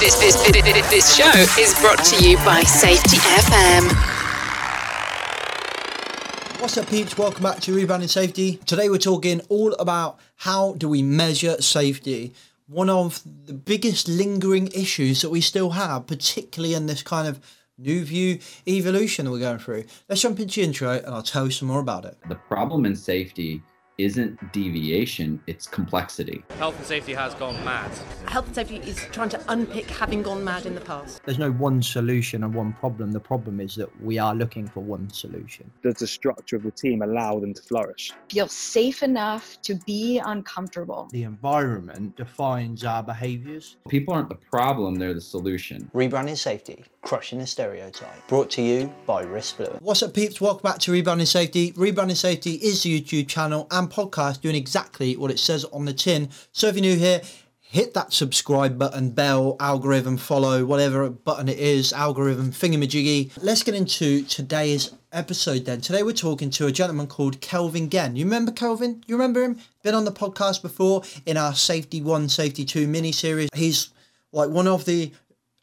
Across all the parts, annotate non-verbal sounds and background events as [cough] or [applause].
This, this, this, this show is brought to you by Safety FM. What's up, peeps? Welcome back to Rebranding Safety. Today we're talking all about how do we measure safety. One of the biggest lingering issues that we still have, particularly in this kind of new view evolution that we're going through. Let's jump into the intro and I'll tell you some more about it. The problem in safety isn't deviation, it's complexity. Health and safety has gone mad. Health and safety is trying to unpick having gone mad in the past. There's no one solution and one problem. The problem is that we are looking for one solution. Does the structure of the team allow them to flourish? Feel safe enough to be uncomfortable. The environment defines our behaviours. People aren't the problem, they're the solution. Rebranding Safety, crushing the stereotype. Brought to you by Risk What's up, peeps? Welcome back to Rebranding Safety. Rebranding Safety is the YouTube channel and podcast doing exactly what it says on the tin. So if you're new here, hit that subscribe button, bell, algorithm, follow, whatever button it is, algorithm, thingamajiggy. Let's get into today's episode then. Today we're talking to a gentleman called Kelvin Genn. You remember Kelvin? You remember him? Been on the podcast before in our Safety 1, Safety 2 mini series. He's like one of the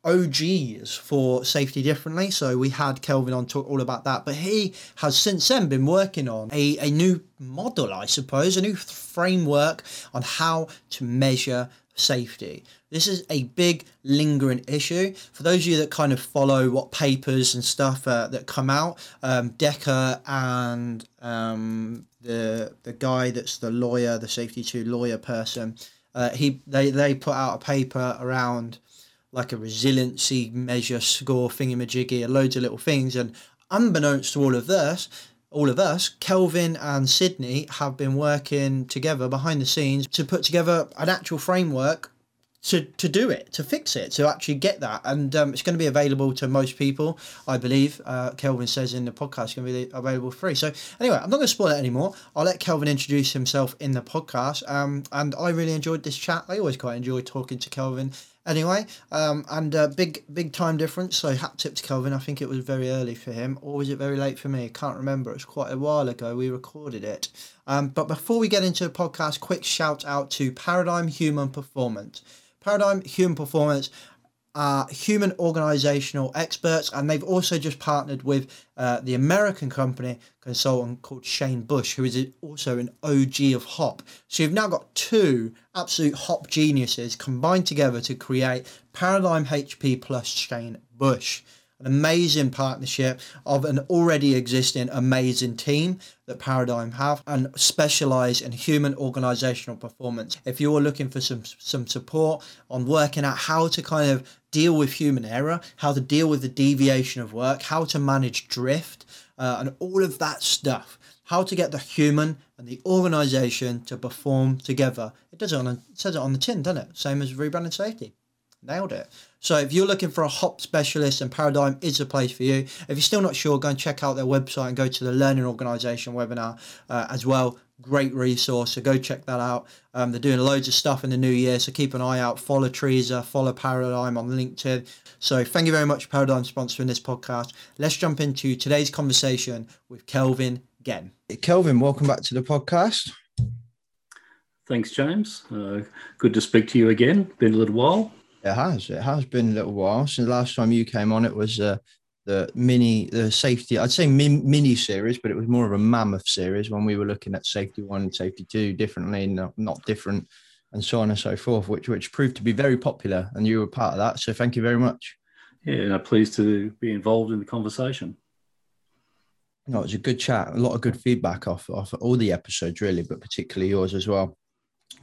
OGs for Safety Differently. So we had Kelvin on talk all about that. But he has since then been working on a, a new model, I suppose, a new framework on how to measure safety. This is a big lingering issue. For those of you that kind of follow what papers and stuff uh, that come out, um, Dekker and um, the the guy that's the lawyer, the safety two lawyer person, uh, he they they put out a paper around like a resiliency measure score thingamajiggy and loads of little things. And unbeknownst to all of this, all of us, Kelvin and Sidney have been working together behind the scenes to put together an actual framework to, to do it, to fix it, to actually get that. And um, it's going to be available to most people, I believe. Uh, Kelvin says in the podcast, it's going to be available free. So, anyway, I'm not going to spoil it anymore. I'll let Kelvin introduce himself in the podcast. Um, and I really enjoyed this chat. I always quite enjoy talking to Kelvin anyway um and uh, big big time difference. So hat tip to kelvin. I think it was very early for him or was it very late for me? I can't remember. It's quite a while ago. We recorded it. Um but before we get into the podcast quick shout out to paradigm human performance. Paradigm human performance are human organizational experts, and they've also just partnered with uh, the American company consultant called Shane Bush, who is also an OG of hop. So you've now got two absolute hop geniuses combined together to create Paradigm HP plus Shane Bush an amazing partnership of an already existing amazing team that Paradigm have and specialize in human organizational performance. If you're looking for some some support on working out how to kind of deal with human error, how to deal with the deviation of work, how to manage drift, uh, and all of that stuff. How to get the human and the organization to perform together. It does it on a, it says it on the tin, doesn't it? Same as rebranding safety. Nailed it. So if you're looking for a hop specialist and Paradigm is the place for you. If you're still not sure, go and check out their website and go to the Learning Organisation webinar uh, as well. Great resource. So go check that out. Um, they're doing loads of stuff in the new year. So keep an eye out. Follow Teresa, follow Paradigm on LinkedIn. So thank you very much, Paradigm, sponsoring this podcast. Let's jump into today's conversation with Kelvin Genn. Kelvin, welcome back to the podcast. Thanks, James. Uh, good to speak to you again. Been a little while. It has. It has been a little while since the last time you came on. It was uh, the mini, the safety. I'd say min, mini series, but it was more of a mammoth series when we were looking at safety one and safety two differently, not, not different, and so on and so forth, which which proved to be very popular, and you were part of that. So thank you very much. Yeah, no, pleased to be involved in the conversation. No, it was a good chat. A lot of good feedback off off all the episodes, really, but particularly yours as well.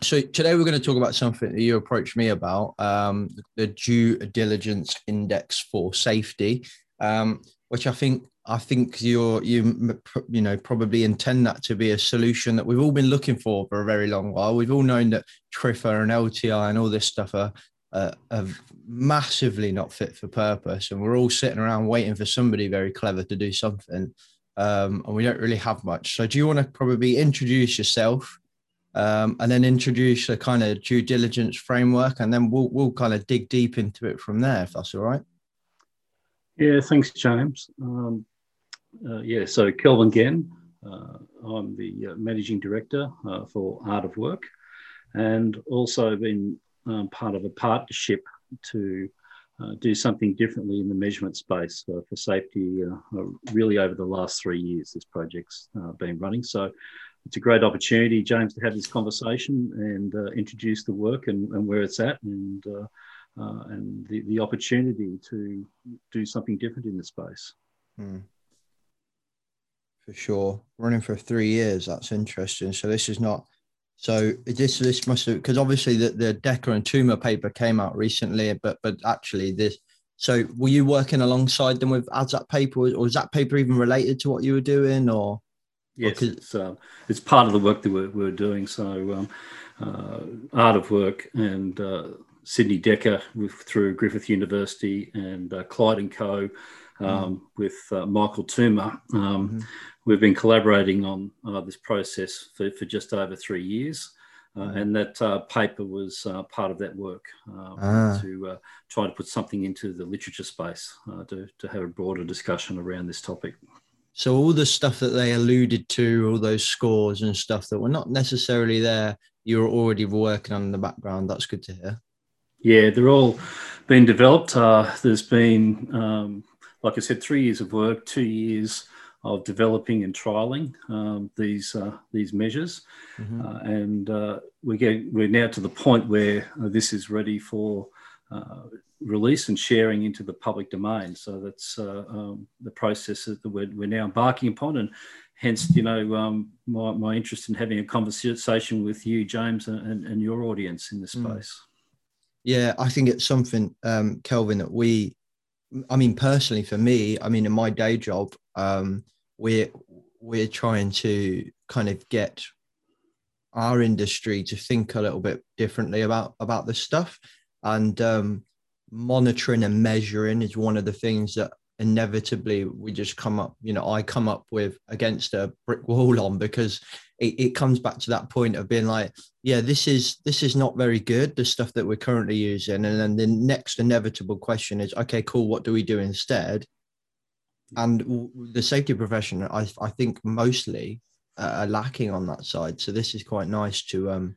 So today we're going to talk about something that you approached me about, um, the due diligence index for safety, um, which I think I think you're you you know probably intend that to be a solution that we've all been looking for for a very long while. We've all known that TRIFR and LTI and all this stuff are, uh, are massively not fit for purpose, and we're all sitting around waiting for somebody very clever to do something, um, and we don't really have much. So do you want to probably introduce yourself? um, and then introduce a kind of due diligence framework, and then we'll we'll kind of dig deep into it from there, if that's all right. Yeah, thanks, James. Um, uh, yeah, so Kelvin Genn, uh, I'm the uh, managing director uh, for Art of Work, and also been um, part of a partnership to uh, do something differently in the measurement space uh, for safety really over the last three years this project's been running. So it's a great opportunity, James, to have this conversation and introduce the work and, and, where it's at and, uh, and the, the opportunity to do something different in the space. Mm. For sure. Running for three years, that's interesting. So this is not so this this must have because obviously the, the Dekker and Tooma paper came out recently, but but actually this. So were you working alongside them with as that paper, or was that paper even related to what you were doing, or? Yes, it's, uh, it's part of the work that we're, we're doing. So um, uh, Art of Work and uh, Sidney Dekker with, through Griffith University and uh, Clyde and Co. Um, mm. with uh, Michael Tooma. Um, mm-hmm we've been collaborating on uh, this process for, for just over three years. Uh, mm-hmm. and that uh, paper was uh, part of that work um, ah. to uh, try to put something into the literature space uh, to, to have a broader discussion around this topic. So all the stuff that they alluded to, all those scores and stuff that were not necessarily there, you were already working on in the background. That's good to hear. Yeah, they're all being developed. there's been, um, like I said, three years of work, two years of developing and trialing um, these uh, these measures, mm-hmm. uh, and uh, we get we're now to the point where uh, this is ready for uh, release and sharing into the public domain. So that's uh, um, the process that we're, we're, now embarking upon, and hence you know um, my, my interest in having a conversation with you, James, and, and your audience in this mm. space. Mm. Yeah, I think it's something, um, Kelvin, that we I mean, personally, for me, I mean, in my day job, um, we're we're trying to kind of get our industry to think a little bit differently about about this stuff, and um, monitoring and measuring is one of the things that inevitably we just come up you know i come up with against a brick wall on because it, it comes back to that point of being like yeah this is this is not very good the stuff that we're currently using. And then the next inevitable question is okay cool what do we do instead? And the safety profession i, I think mostly are lacking on that side. So this is quite nice to um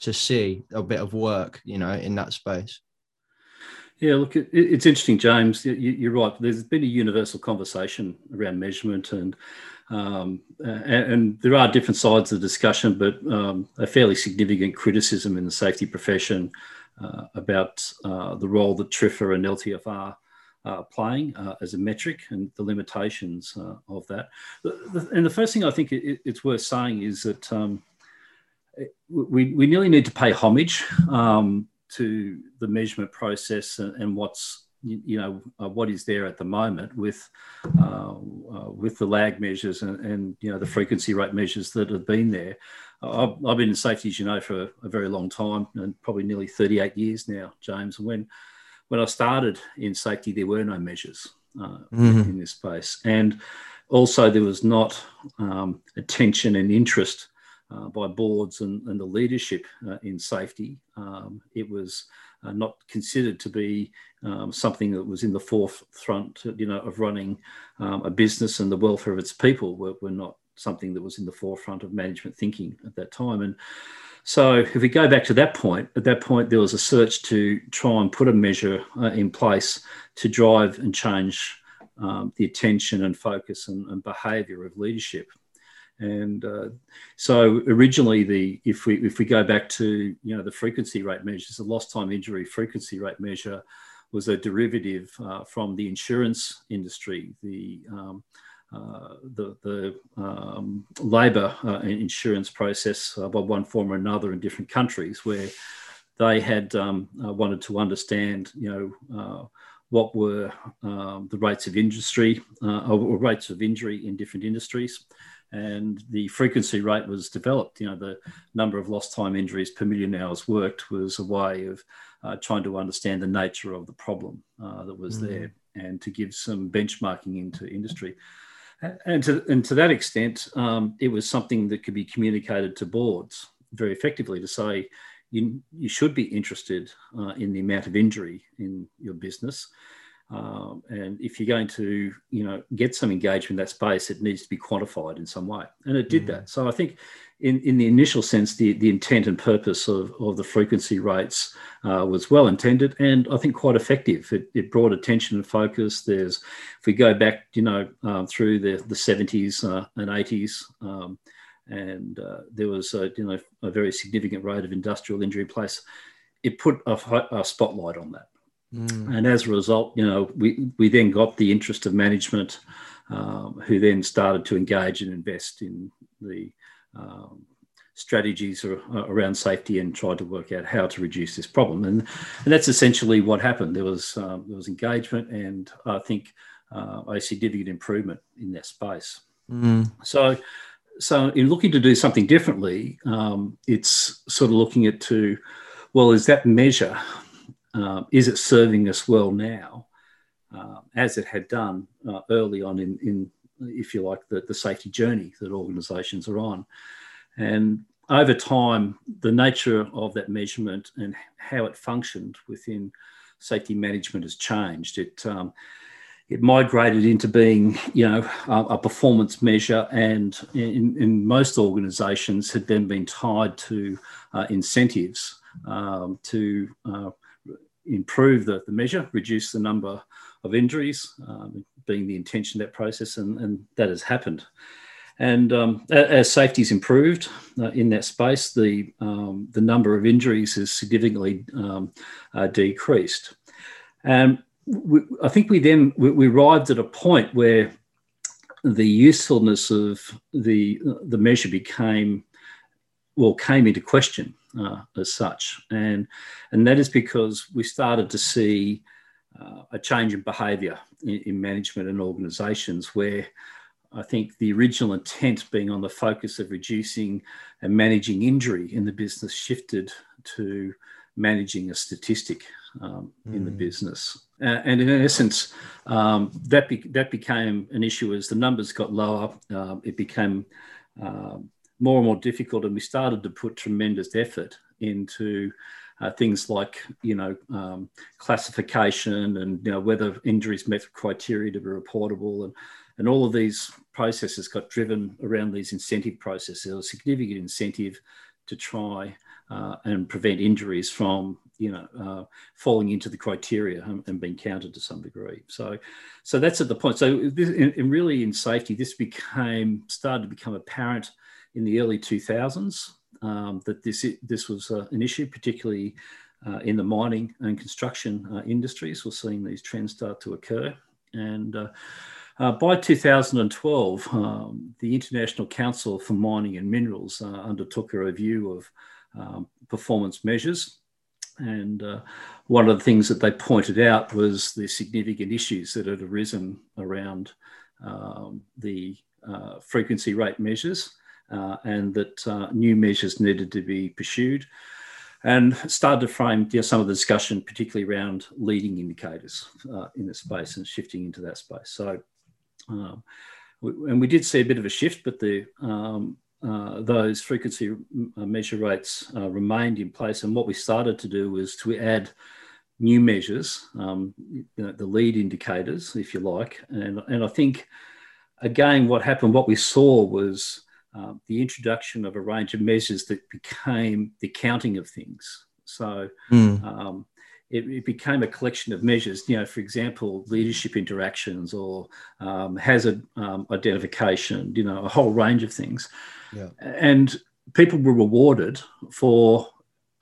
to see a bit of work you know in that space yeah, look, it, it's interesting, James. You, are right. There's been a universal conversation around measurement, and um, and, there are different sides of the discussion, but um, a fairly significant criticism in the safety profession uh, about uh, the role that TRIFR and LTFR are playing uh, as a metric and the limitations uh, of that. And the first thing I think it, it's worth saying is that um, we, we nearly need to pay homage um, to the measurement process and, and what's you know uh, what is there at the moment with uh, uh, with the lag measures and, and, you know the frequency rate measures that have been there. I've, I've been in safety, as you know, for a, very long time and probably nearly 38 years now, James. When when I started in safety, there were no measures mm-hmm. in this space, and also there was not um, attention and interest uh, by boards and, and the leadership uh, in safety. Um, it was uh, not considered to be um, something that was in the forefront, you know, of running um, a business and the welfare of its people were, were, not something that was in the forefront of management thinking at that time. And so, if we go back to that point, at that point there was a search to try and put a measure uh, in place to drive and change um, the attention and focus and, and behaviour of leadership. And uh, so originally, the if we if we go back to you know the frequency rate measures, the lost time injury frequency rate measure was a derivative uh, from the insurance industry, the um, uh, the, the um, labour uh, insurance process uh, by one form or another in different countries, where they had um, uh, wanted to understand, you know, what were um, the rates of industry or rates of injury in different industries and the frequency rate was developed. You know, the number of lost time injuries per million hours worked was a way of uh, trying to understand the nature of the problem uh, that was mm. there and to give some benchmarking into industry. And to, and to that extent, um, it was something that could be communicated to boards very effectively to say, you, you should be interested uh, in the amount of injury in your business. Um, and if you're going to, you know, get some engagement in that space, it needs to be quantified in some way. And it did that. So I think in, in the initial sense, the, the intent and purpose of, of the frequency rates uh, was well intended and I think quite effective. It, it, brought attention and focus. There's, if we go back, you know, um, through the, the 70s uh, and 80s, um, and uh, there was, a, you know, a very significant rate of industrial injury in place, it put a, a spotlight on that. Mm. And as a result, you know, we, we then got the interest of management, um, who then started to engage and invest in the um, strategies around safety and tried to work out how to reduce this problem. And, and that's essentially what happened. There was um, there was engagement and I think uh, a significant improvement in that space. Mm. So so in looking to do something differently, um, it's sort of looking at to, well, is that measure um, is it serving us well now, uh, as it had done uh, early on in, in, if you like, the, the safety journey that organisations are on? And over time, the nature of that measurement and how it functioned within safety management has changed. It um, it migrated into being, you know, a, a performance measure, and in, in, most organisations had then been tied to uh, incentives um, to uh, improve the, the measure, reduce the number of injuries, um, being the intention of that process, and, and that has happened. And um, as safety's improved uh, in that space, the, um, the number of injuries has significantly um, uh, decreased. And we, I think we then we, we, arrived at a point where the usefulness of the, the measure became, well, came into question uh, as such. And, and that is because we started to see uh, a change in behaviour in, in, management and organisations where I think the original intent being on the focus of reducing and managing injury in the business shifted to managing a statistic um, mm. in the hmm. business. Uh, and in essence, um, that, be- that became an issue as the numbers got lower. Uh, it became um, more and more difficult, and we started to put tremendous effort into uh, things like you know um, classification and you know whether injuries met criteria to be reportable and and all of these processes got driven around these incentive processes. There was a significant incentive to try uh, and prevent injuries from you know uh, falling into the criteria and, and, being counted to some degree. So, so that's at the point. So, this, in, in really in safety, this became started to become apparent in the early 2000s um, that this this was uh, an issue, particularly uh, in the mining and construction uh, industries. We're seeing these trends start to occur, and uh, uh, by 2012, um, the International Council for Mining and Minerals uh, undertook a review of um, performance measures. And one of the things that they pointed out was the significant issues that had arisen around um, the frequency rate measures uh, and that uh, new measures needed to be pursued and started to frame you know, some of the discussion, particularly around leading indicators uh, in the space and shifting into that space. So, um, we, and we did see a bit of a shift, but the um, uh, those frequency measure rates uh, remained in place. And what we started to do was to add new measures, um, you know, the lead indicators, if you like. And, and I think, again, what happened, what we saw was um, the introduction of a range of measures that became the counting of things. So mm. um, it, it, became a collection of measures, you know, for example, leadership interactions or um, hazard um, identification, you know, a whole range of things. Yeah. And people were rewarded for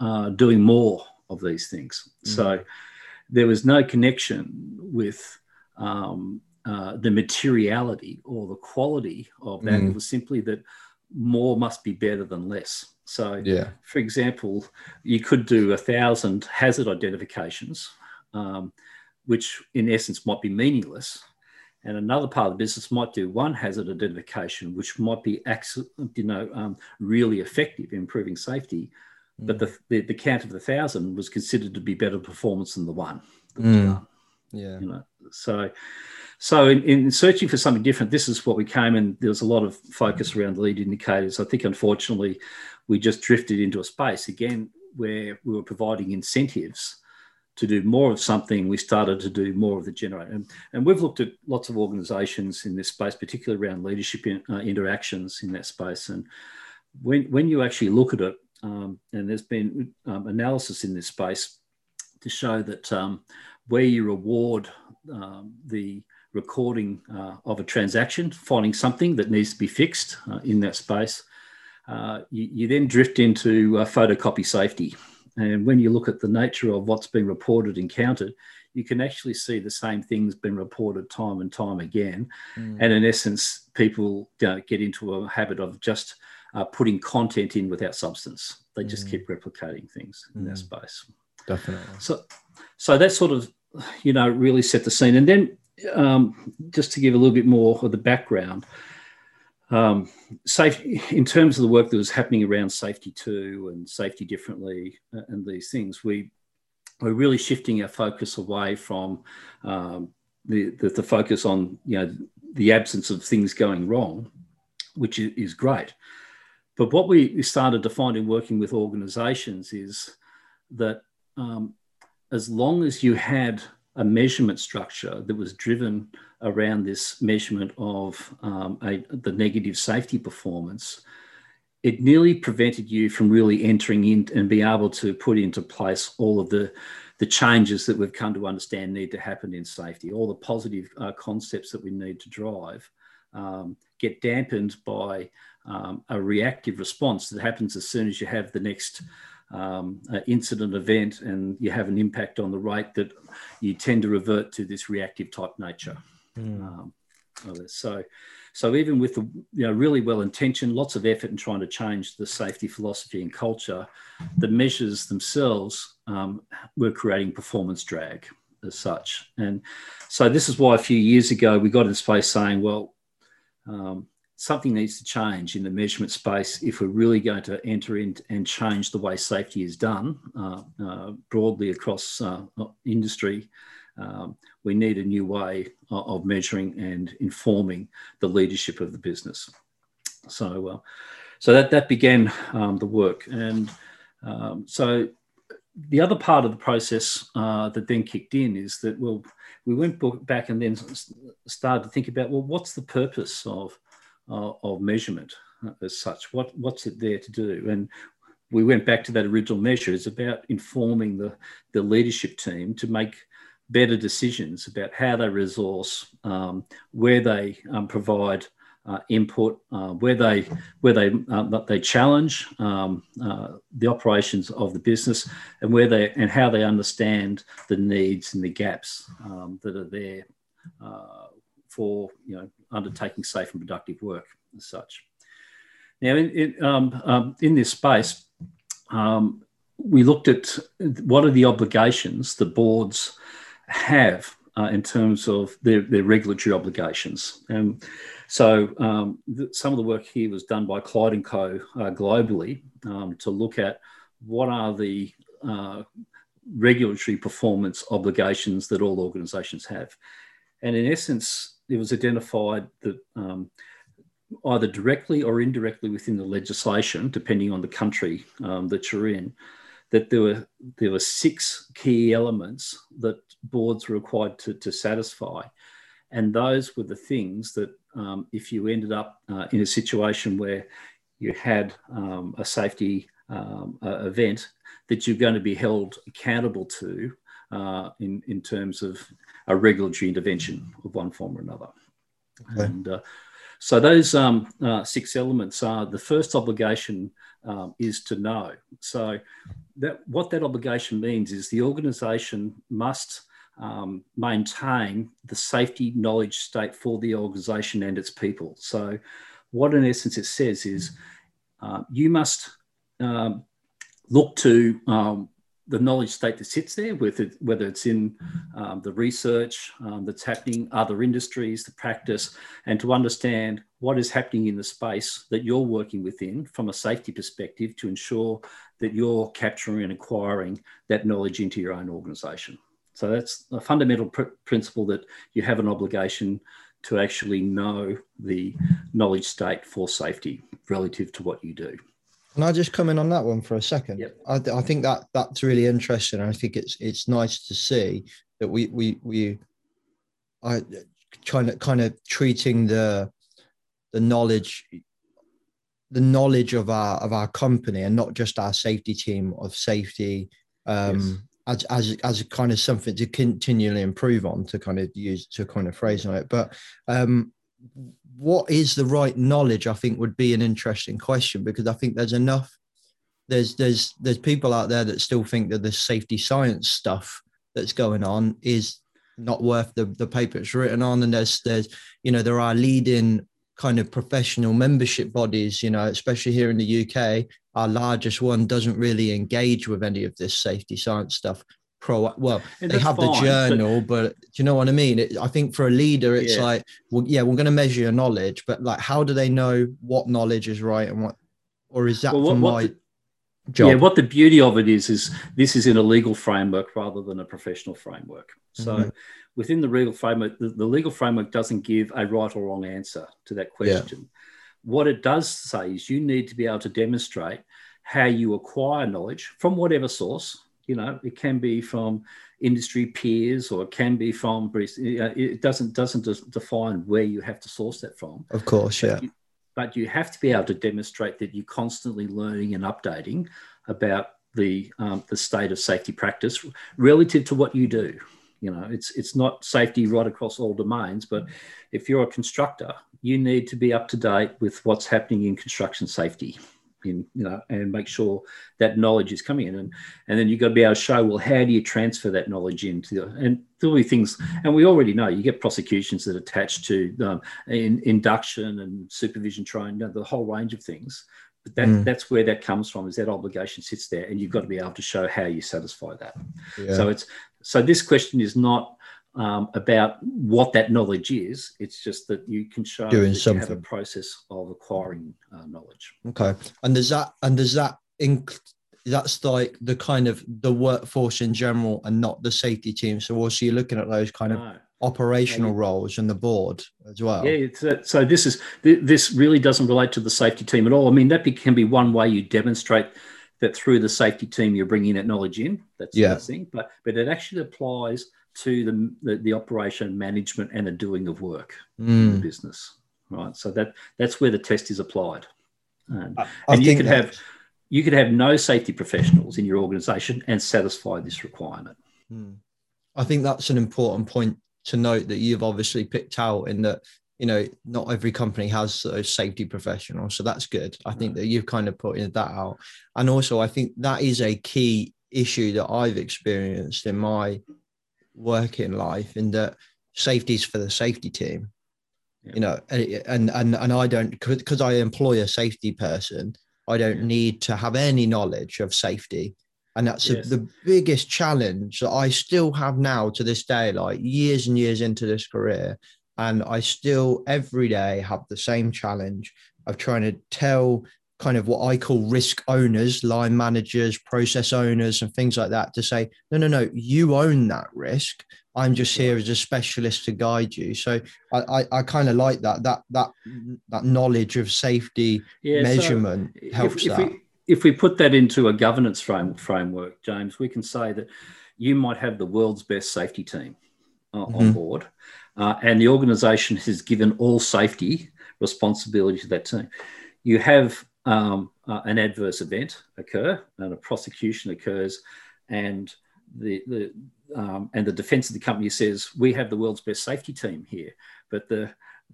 uh, doing more of these things. Mm. So there was no connection with um, uh, the materiality or the quality of that. Mm. It was simply that more must be better than less. So, yeah. for example, you could do a thousand hazard identifications, um, which in essence might be meaningless. And another part of the business might do one hazard identification, which might be, you know, um, really effective in improving safety. Mm. But the, the, the, count of the thousand was considered to be better performance than the one. Mm. Yeah. You know, so so in, in, searching for something different, this is what we came and there was a lot of focus around lead indicators. I think unfortunately we just drifted into a space again where we were providing incentives to do more of something, we started to do more of the generate. And, and we've looked at lots of organizations in this space, particularly around leadership in, uh, interactions in that space. And when, when you actually look at it, um, and there's been um, analysis in this space to show that um, where you reward um, the recording uh, of a transaction, finding something that needs to be fixed uh, in that space, uh, you, you, then drift into uh, photocopy safety. And when you look at the nature of what's been reported and counted, you can actually see the same things been reported time and time again. Mm. And in essence, people you know, get into a habit of just uh, putting content in without substance. They just mm. keep replicating things in mm. that space. Definitely. So, so that sort of, you know, really set the scene. And then um, just to give a little bit more of the background, um, safety in terms of the work that was happening around safety too and safety differently uh, and these things, we we're really shifting our focus away from um, the, the, the focus on you know the absence of things going wrong, which is great. But what we started to find in working with organisations is that um, as long as you had a measurement structure that was driven around this measurement of um, a, the negative safety performance, it nearly prevented you from really entering in and be able to put into place all of the, the changes that we've come to understand need to happen in safety, all the positive uh, concepts that we need to drive. Um, get dampened by um, a reactive response that happens as soon as you have the next um, incident event and you have an impact on the rate that you tend to revert to this reactive type nature. Mm. Um, so, so even with the you know really well intentioned, lots of effort in trying to change the safety philosophy and culture, the measures themselves um, were creating performance drag as such. And so this is why a few years ago we got in space saying, well, um, something needs to change in the measurement space if we're really going to enter in and change the way safety is done uh, uh, broadly across uh, industry. Um, we need a new way of measuring and informing the leadership of the business. So, uh, so that that began um, the work, and um, so the other part of the process uh, that then kicked in is that well, we went back and then started to think about well, what's the purpose of uh, of measurement uh, as such. What, what's it there to do? And we went back to that original measure. It's about informing the, the leadership team to make better decisions about how they resource, um, where they um, provide uh, input, uh, where they where they uh, they challenge um, uh, the operations of the business, and where they and how they understand the needs and the gaps um, that are there uh, for you know undertaking safe and productive work as such. Now, in, in, um, um, in this space, um, we looked at what are the obligations the boards have uh, in terms of their, their regulatory obligations. And so um, some of the work here was done by Clyde & Co. Uh, globally um, to look at what are the uh, regulatory performance obligations that all organisations have. And in essence, it was identified that um, either directly or indirectly within the legislation, depending on the country um, that you're in, that there were there were six key elements that boards were required to, to satisfy, and those were the things that um, if you ended up uh, in a situation where you had um, a safety uh, event that you're going to be held accountable to uh, in in terms of a regulatory intervention of one form or another. Okay. And uh, so those um, uh, six elements are the first obligation um, is to know. So that what that obligation means is the organisation must um, maintain the safety knowledge state for the organisation and its people. So what in essence it says is uh, you must um, look to um, the knowledge state that sits there, with it, whether it's in um, the research um, that's happening, other industries, the practice, and to understand what is happening in the space that you're working within from a safety perspective to ensure that you're capturing and acquiring that knowledge into your own organisation. So that's a fundamental pr- principle that you have an obligation to actually know the knowledge state for safety relative to what you do. Can I just come in on that one for a second? Yep. I, th- I think that that's really interesting. I think it's it's nice to see that we we we I kind of kind of treating the the knowledge the knowledge of our of our company and not just our safety team of safety um as as as kind of something to continually improve on to kind of use to kind of phrase on it but um what is the right knowledge i think would be an interesting question because i think there's enough there's there's there's people out there that still think that the safety science stuff that's going on is not worth the, the paper it's written on. And there's there's you know there are leading kind of professional membership bodies you know especially here in the uk our largest one doesn't really engage with any of this safety science stuff pro well And they have fine, the journal but, do you know what i mean it, i think for a leader it's Yeah. like well yeah we're going to measure your knowledge but like how do they know what knowledge is right and what or is that Well, what- my the- job Yeah, what the beauty of it is is this is in a legal framework rather than a professional framework. So Mhm. within the legal framework, the, the legal framework doesn't give a right or wrong answer to that question. What it does say is you need to be able to demonstrate how you acquire knowledge from whatever source. You know, it can be from industry peers or it can be from it doesn't doesn't define where you have to source that from of course yeah you- but you have to be able to demonstrate that you're constantly learning and updating about the um, the state of safety practice relative to what you do. You know, it's it's not safety right across all domains, but if you're a constructor, you need to be up to date with what's happening in construction safety. In, you know, and make sure that knowledge is coming in, and and then you've got to be able to show well, how do you transfer that knowledge into, the, and there'll be things, and we already know you get prosecutions that attach to um, in, induction and supervision training, you know, the whole range of things. But that, Mm. that's where that comes from. Is that obligation sits there, and you've got to be able to show how you satisfy that. yeah. So it's so this question is not um, about what that knowledge is. It's just that you can show Doing that you have a process of acquiring uh, knowledge. Okay. And does that and does that inc- that's like the kind of the workforce in general and not the safety team. So also you're looking at those kind of operational Yeah, roles and the board as well. Yeah, it's, uh, so this is th- this really doesn't relate to the safety team at all. I mean, that be, can be one way you demonstrate that through the safety team you're bringing that knowledge in. That's Yeah. the thing, but but it actually applies to the, the the operation management and the doing of work in the Mm. business, right? So that that's where the test is applied, and, I and you could that- have you could have no safety professionals in your organisation and satisfy this requirement. Mm. I think that's an important point to note that you've obviously picked out in that you know not every company has those safety professionals, so that's good. I think that you've kind of put that out, and also I think that is a key issue that I've experienced in my working life in that safety is for the safety team. Yeah. You know, and and and I don't because I employ a safety person. I don't need to have any knowledge of safety and that's a- the biggest challenge that I still have now to this day, like years and years into this career. And I still every day have the same challenge of trying to tell kind of what I call risk owners, line managers, process owners, and things like that to say, no, no, no, you own that risk. I'm just here as a specialist to guide you. So I, I, I kind of like that, that, that, that knowledge of safety Yeah, so- measurement helps if, if that. We, if we put that into a governance frame, framework, James, we can say that you might have the world's best safety team uh, on Mhm. board, uh, and the organisation has given all safety responsibility to that team. You have um, uh, an adverse event occur, and a prosecution occurs, and the the um, and the defence of the company says we have the world's best safety team here, but the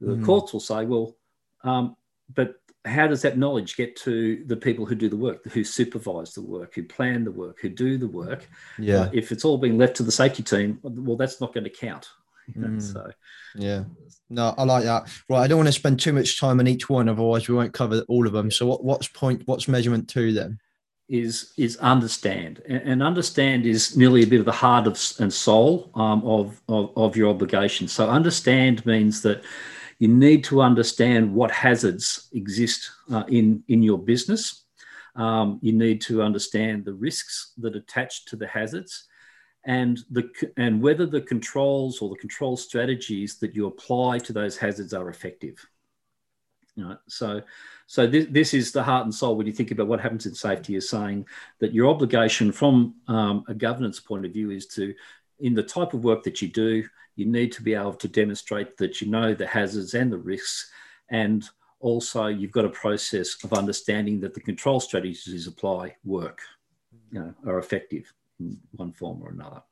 the Mhm. courts will say, well, um, but how does that knowledge get to the people who do the work, who supervise the work, who plan the work, who do the work? Yeah. Uh, if it's all being left to the safety team, well, that's not going to count. [laughs] You know, Mm. So Yeah. No, I like that. Right. I don't want to spend too much time on each one, otherwise we won't cover all of them. So what, what's point what's measurement two then? is is understand, and, and understand is nearly a bit of the heart of and soul um, of, of of your obligation. So understand means that you need to understand what hazards exist uh, in in your business. Um, you need to understand the risks that attach to the hazards, and the and whether the controls or the control strategies that you apply to those hazards are effective. You know, so so this, this is the heart and soul when you think about what happens in safety is saying that your obligation from um, a governance point of view is to, in the type of work that you do, you need to be able to demonstrate that you know the hazards and the risks. And also you've got a process of understanding that the control strategies apply work, you know, are effective in one form or another.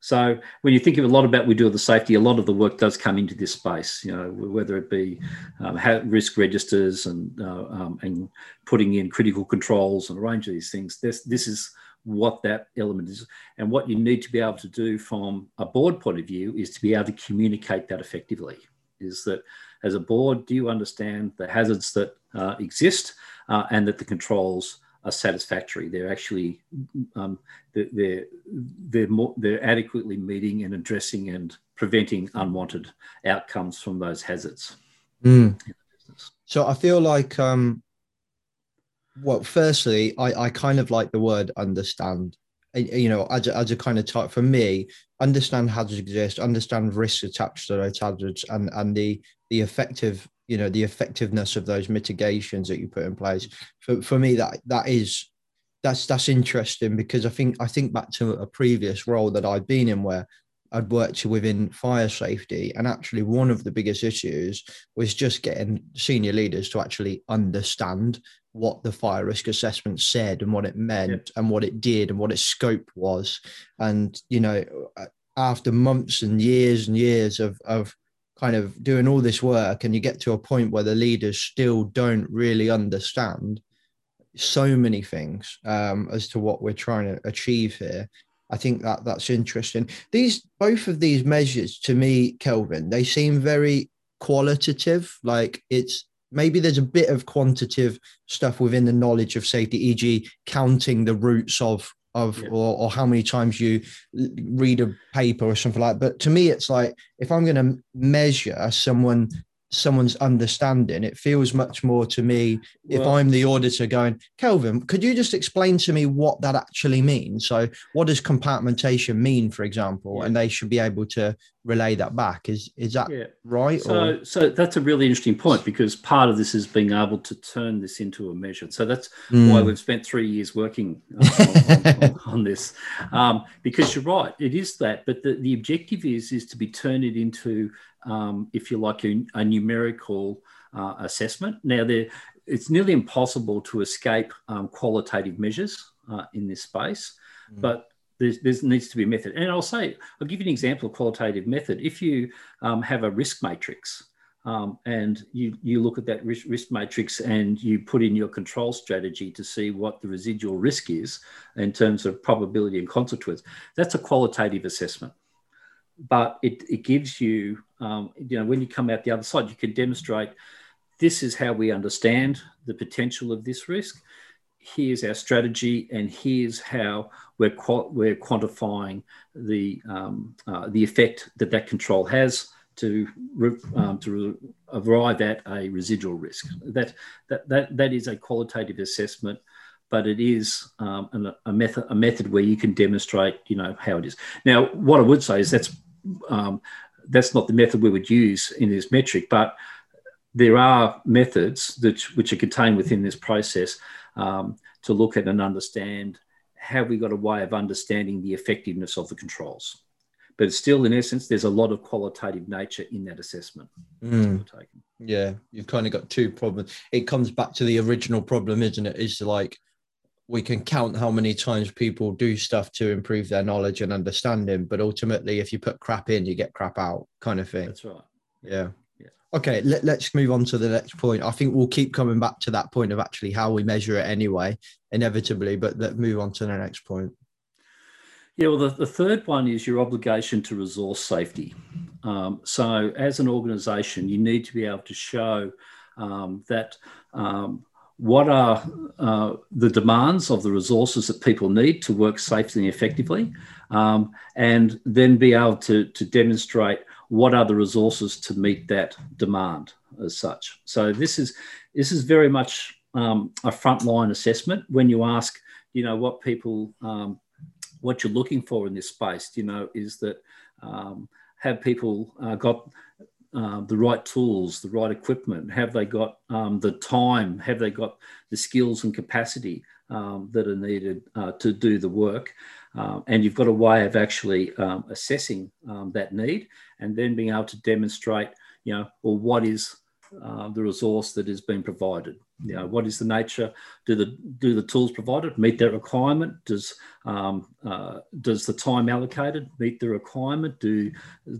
So when you think of a lot about we do the safety, a lot of the work does come into this space. You know, whether it be um, risk registers and uh, um, and putting in critical controls and a range of these things. This this is what that element is, and what you need to be able to do from a board point of view is to be able to communicate that effectively. Is that as a board, do you understand the hazards that uh, exist uh, and that the controls are satisfactory. They're actually um, they're they're more they're adequately meeting and addressing and preventing unwanted outcomes from those hazards. Mm. So I feel like um, well, firstly, I, I kind of like the word understand. You know, as a, as a kind of type for me, understand hazards exist, understand risks attached to those hazards, and and the the effective you know the effectiveness of those mitigations that you put in place for, for me that that is that's that's interesting because i think i think back to a previous role that i've been in where i'd worked within fire safety and actually one of the biggest issues was just getting senior leaders to actually understand what the fire risk assessment said and what it meant yeah. and what it did and what its scope was and you know after months and years and years of of kind of doing all this work and you get to a point where the leaders still don't really understand so many things um, as to what we're trying to achieve here. I think that that's interesting. These both of these measures to me kelvin they seem very qualitative. Like it's maybe there's a bit of quantitative stuff within the knowledge of safety e.g counting the routes of of yeah. or, or how many times you read a paper or something like that. But to me, it's like if I'm going to measure someone someone's understanding. It feels much more to me if I'm the auditor going, Kelvin, could you just explain to me what that actually means? So, what does compartmentation mean, for example? Yeah. And they should be able to relay that back. Is is that yeah. right? So, or? so that's a really interesting point because part of this is being able to turn this into a measure. So that's mm. why we've spent three years working uh, on, on, [laughs] on, this, um, because you're right, it is that. But the, the objective is is to be turned it into um, if you like, a, a numerical uh, assessment. Now, there, it's nearly impossible to escape um, qualitative measures uh, in this space, mm. but there needs to be a method. And I'll say, I'll give you an example of qualitative method. If you um, have a risk matrix um, and you, you look at that risk, risk, matrix and you put in your control strategy to see what the residual risk is in terms of probability and consequence, that's a qualitative assessment but it, it gives you, um, you know, when you come out the other side, you can demonstrate this is how we understand the potential of this risk. Here's our strategy, and here's how we're we're quantifying the um, uh, the effect that that control has to um, to arrive at a residual risk. That that that that is a qualitative assessment but it is um, a, method a method where you can demonstrate you know how it is now what i would say is that's um, that's not the method we would use in this metric, but there are methods that which are contained within this process um, to look at and understand have we got a way of understanding the effectiveness of the controls. But still, in essence, there's a lot of qualitative nature in that assessment. Mm. Yeah, you've kind of got two problems. It comes back to the original problem, isn't it? Is like we can count how many times people do stuff to improve their knowledge and understanding but ultimately if you put crap in you get crap out kind of thing. That's right. Yeah. Yeah. Okay let, let's move on to the next point. I think we'll keep coming back to that point of actually how we measure it anyway inevitably but let's move on to the next point. Yeah, well, the, the third one is your obligation to resource safety. Um, so, as an organisation, you need to be able to show um, that um, what are uh, the demands of the resources that people need to work safely and effectively, um, and then be able to, to demonstrate what are the resources to meet that demand as such. So this is this is very much um, a frontline assessment when you ask, you know, what people um, what you're looking for in this space. You know, is that um, have people uh, got uh, the right tools, the right equipment? Have they got um, the time? Have they got the skills and capacity um, that are needed uh, to do the work? Um, and you've got a way of actually um, assessing um, that need and then being able to demonstrate, you know, well, what is uh, the resource that is being provided. You know, what is the nature? Do the do the tools provided meet that requirement? Does um, uh, does the time allocated meet the requirement? Do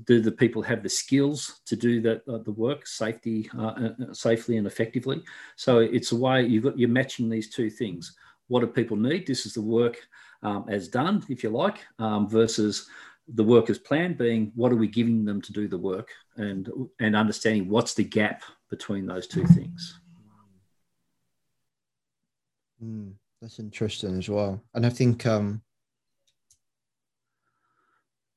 do the people have the skills to do that uh, the work safety uh, uh, safely and effectively? So it's a way you've got you're matching these two things. What do people need? This is the work um, as done, if you like, um, versus the work as planned being what are we giving them to do the work and and understanding what's the gap between those two things. Mm, that's interesting as well. And i think um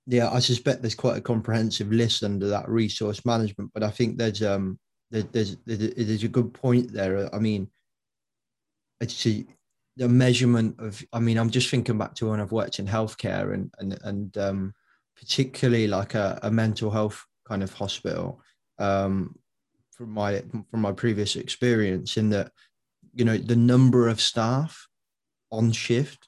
yeah i suspect there's quite a comprehensive list under that resource management but i think there's um there, there's there's a good point there. I mean it's a, the measurement of i mean i'm just thinking back to when i've worked in healthcare and and and um particularly like a, a mental health kind of hospital um, from my from my previous experience in that you know the number of staff on shift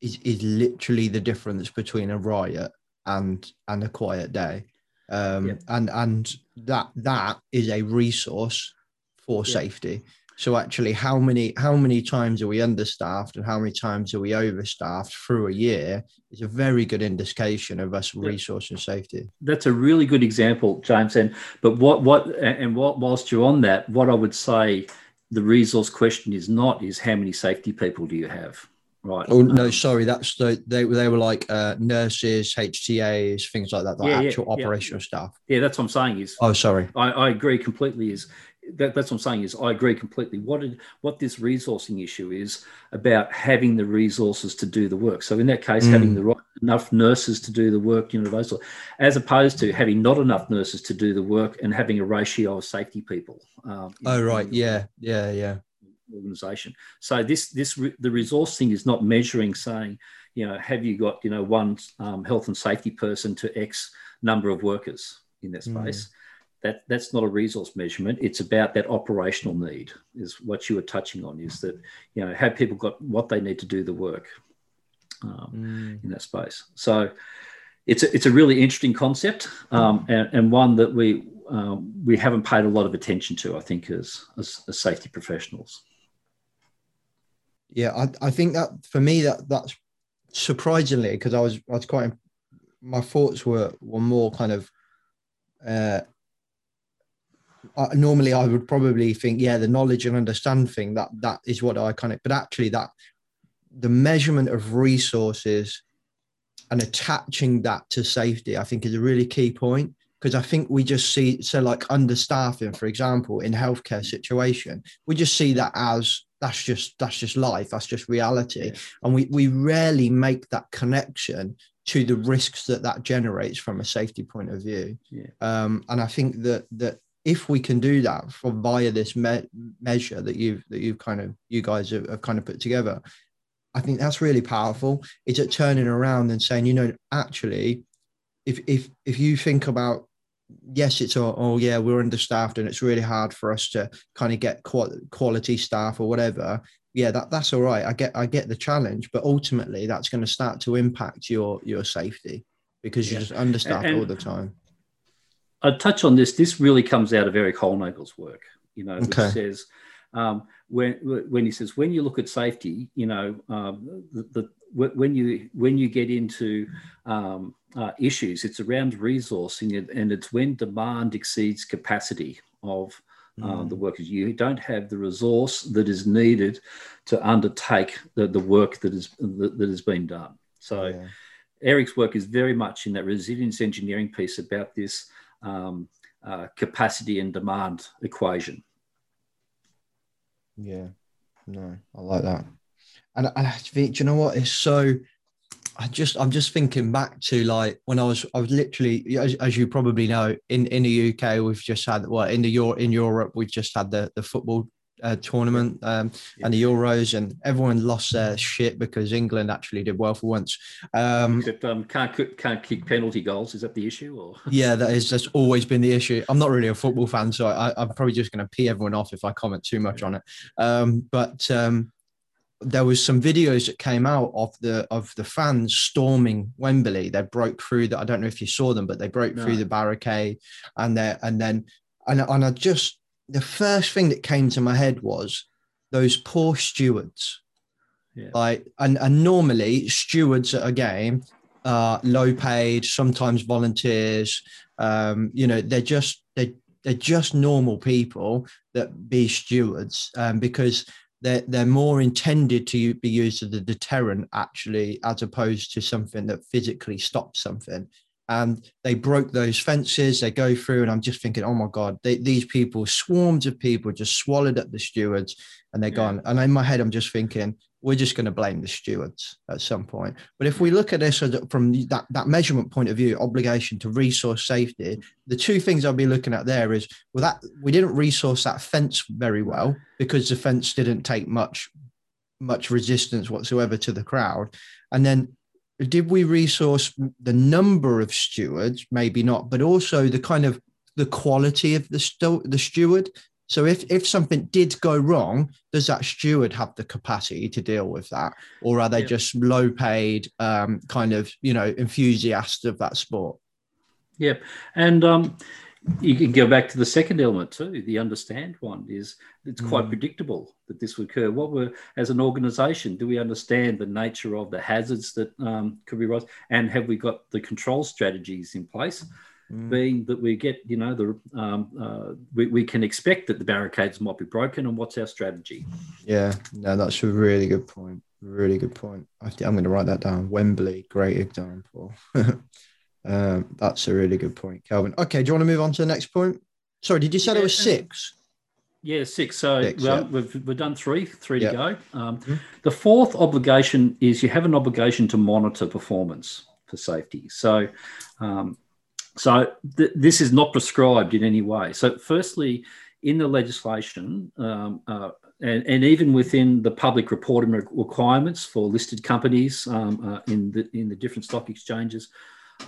is, is literally the difference between a riot and and a quiet day um, yeah. and and that that is a resource for yeah. safety so actually, how many how many times are we understaffed and how many times are we overstaffed through a year is a very good indication of us resource and safety. That's a really good example, James. And but what what and what whilst you're on that, what I would say the resource question is not is how many safety people do you have? Right. Oh no, um, sorry, that's the they they were like uh, nurses, HTAs, things like that, like yeah, actual yeah, operational yeah. staff. Yeah, that's what I'm saying. Is oh, sorry, I, I agree completely. Is that, that's what I'm saying is I agree completely. What did, what this resourcing issue is about having the resources to do the work. So in that case, mm. having the right, enough nurses to do the work, you know, those sort, as opposed to having not enough nurses to do the work and having a ratio of safety people. Um, oh right, yeah, yeah, yeah. Organization. So this this the resource thing is not measuring saying, you know, have you got you know one um, health and safety person to X number of workers in that mm. space. Mm that that's not a resource measurement. It's about that operational need is what you were touching on is that you know have people got what they need to do the work um, mm. in that space. So it's a, it's a really interesting concept um, and, and, one that we um, we haven't paid a lot of attention to i think as as, as safety professionals. Yeah I, I think that for me that that's surprisingly because i was i was quite my thoughts were were more kind of uh, uh, normally I would probably think, yeah, the knowledge and understand thing that that is what I kind of, but actually that the measurement of resources and attaching that to safety, I think is a really key point because I think we just see so like understaffing, for example, in healthcare situation, we just see that as that's just that's just life, that's just reality, yeah. and we we rarely make that connection to the risks that that generates from a safety point of view. Yeah. Um, and I think that that if we can do that from via this me- measure that you've that you've kind of you guys have, have, kind of put together i think that's really powerful. It's at turning around and saying you know actually if if if you think about yes it's all, oh yeah we're understaffed and it's really hard for us to kind of get quality staff or whatever yeah that, that's all right. I get i get the challenge but ultimately that's going to start to impact your your safety because you're just understaffed and, all the time I'd touch on this. This really comes out of Eric Hollnagel's work, you know, which says um, when when he says when you look at safety, you know, um, the, the, when you when you get into um, uh, issues, it's around resourcing, and it's when demand exceeds capacity of uh, mm. the workers. You don't have the resource that is needed to undertake the, the work that is that, that has been done. So. Yeah. Eric's work is very much in that resilience engineering piece about this um, uh, capacity and demand equation. Yeah, no, I like that. And I think, you know what? It's so. I just, I'm just thinking back to like when I was, I was literally, as, as you probably know, in in the UK, we've just had well, in the in Europe, we've just had the the football uh, tournament um, and the Euros, and everyone lost their shit because England actually did well for once. Um, Except um, can't can't kick penalty goals. Is that the issue? Or [laughs] yeah, that is just always been the issue. I'm not really a football fan, so I, am probably just going to pee everyone off if I comment too much on it. Um, but um, there was some videos that came out of the of the fans storming Wembley. They broke through that. I don't know if you saw them, but they broke no. through the barricade, and they and then and and I just the first thing that came to my head was those poor stewards. Yeah. Like and and normally stewards at a game are low paid, sometimes volunteers. Um, you know, they're just they they're just normal people that be stewards um, because they're, they're more intended to be used as a deterrent actually as opposed to something that physically stops something and they broke those fences they go through and i'm just thinking oh my god they, these people swarms of people just swallowed up the stewards and they're yeah. gone and in my head i'm just thinking we're just going to blame the stewards at some point. But if we look at this from that, that measurement point of view, obligation to resource safety, the two things I'll be looking at there is well, that we didn't resource that fence very well because the fence didn't take much much resistance whatsoever to the crowd. And then did we resource the number of stewards? Maybe not, but also the kind of the quality of the, stu- the steward. So if if something did go wrong, does that steward have the capacity to deal with that, or are they yeah. just low paid, um, kind of you know enthusiasts of that sport? Yep, and um, you can go back to the second element too. The understand one is it's quite mm. predictable that this would occur. What were as an organisation, do we understand the nature of the hazards that um, could be raised, and have we got the control strategies in place? mm. being that we get, you know, the um, uh, we, we can expect that the barricades might be broken, and what's our strategy? Yeah, no, that's a really good point. Really good point. I I'm going to write that down. Wembley, great example. [laughs] um, that's a really good point, Kelvin. Okay, do you want to move on to the next point? Sorry, did you say yeah, there was six? Yeah, six. So six, well, yeah. we've, we've done three, three to go. Um, mm-hmm. The fourth obligation is you have an obligation to monitor performance for safety. So um, so th- this is not prescribed in any way. So, firstly, in the legislation, um, uh, and, and, even within the public reporting requirements for listed companies um, uh, in the in the different stock exchanges,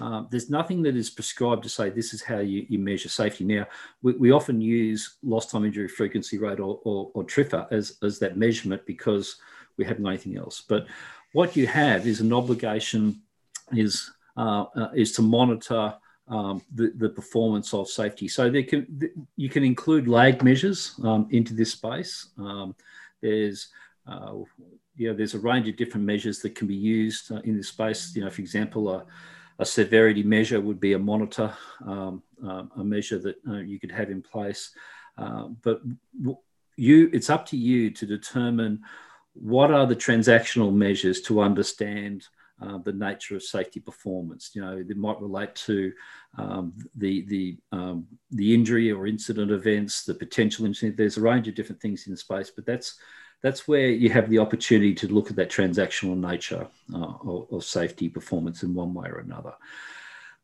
uh, there's nothing that is prescribed to say this is how you, you measure safety. Now, we, we, often use lost time injury frequency rate or, or, or as, as that measurement because we haven't anything else. But what you have is an obligation is uh, uh, is to monitor um, the, the performance of safety. So there can, you can include lag measures um, into this space. Um, there's uh, you know, there's a range of different measures that can be used uh, in this space. You know, for example, a, a severity measure would be a monitor, um, uh, a measure that uh, you could have in place. Uh, but you, it's up to you to determine what are the transactional measures to understand uh, the nature of safety performance. You know, it might relate to um, the the um, the injury or incident events, the potential incident. There's a range of different things in space, but that's that's where you have the opportunity to look at that transactional nature uh, of, of, safety performance in one way or another.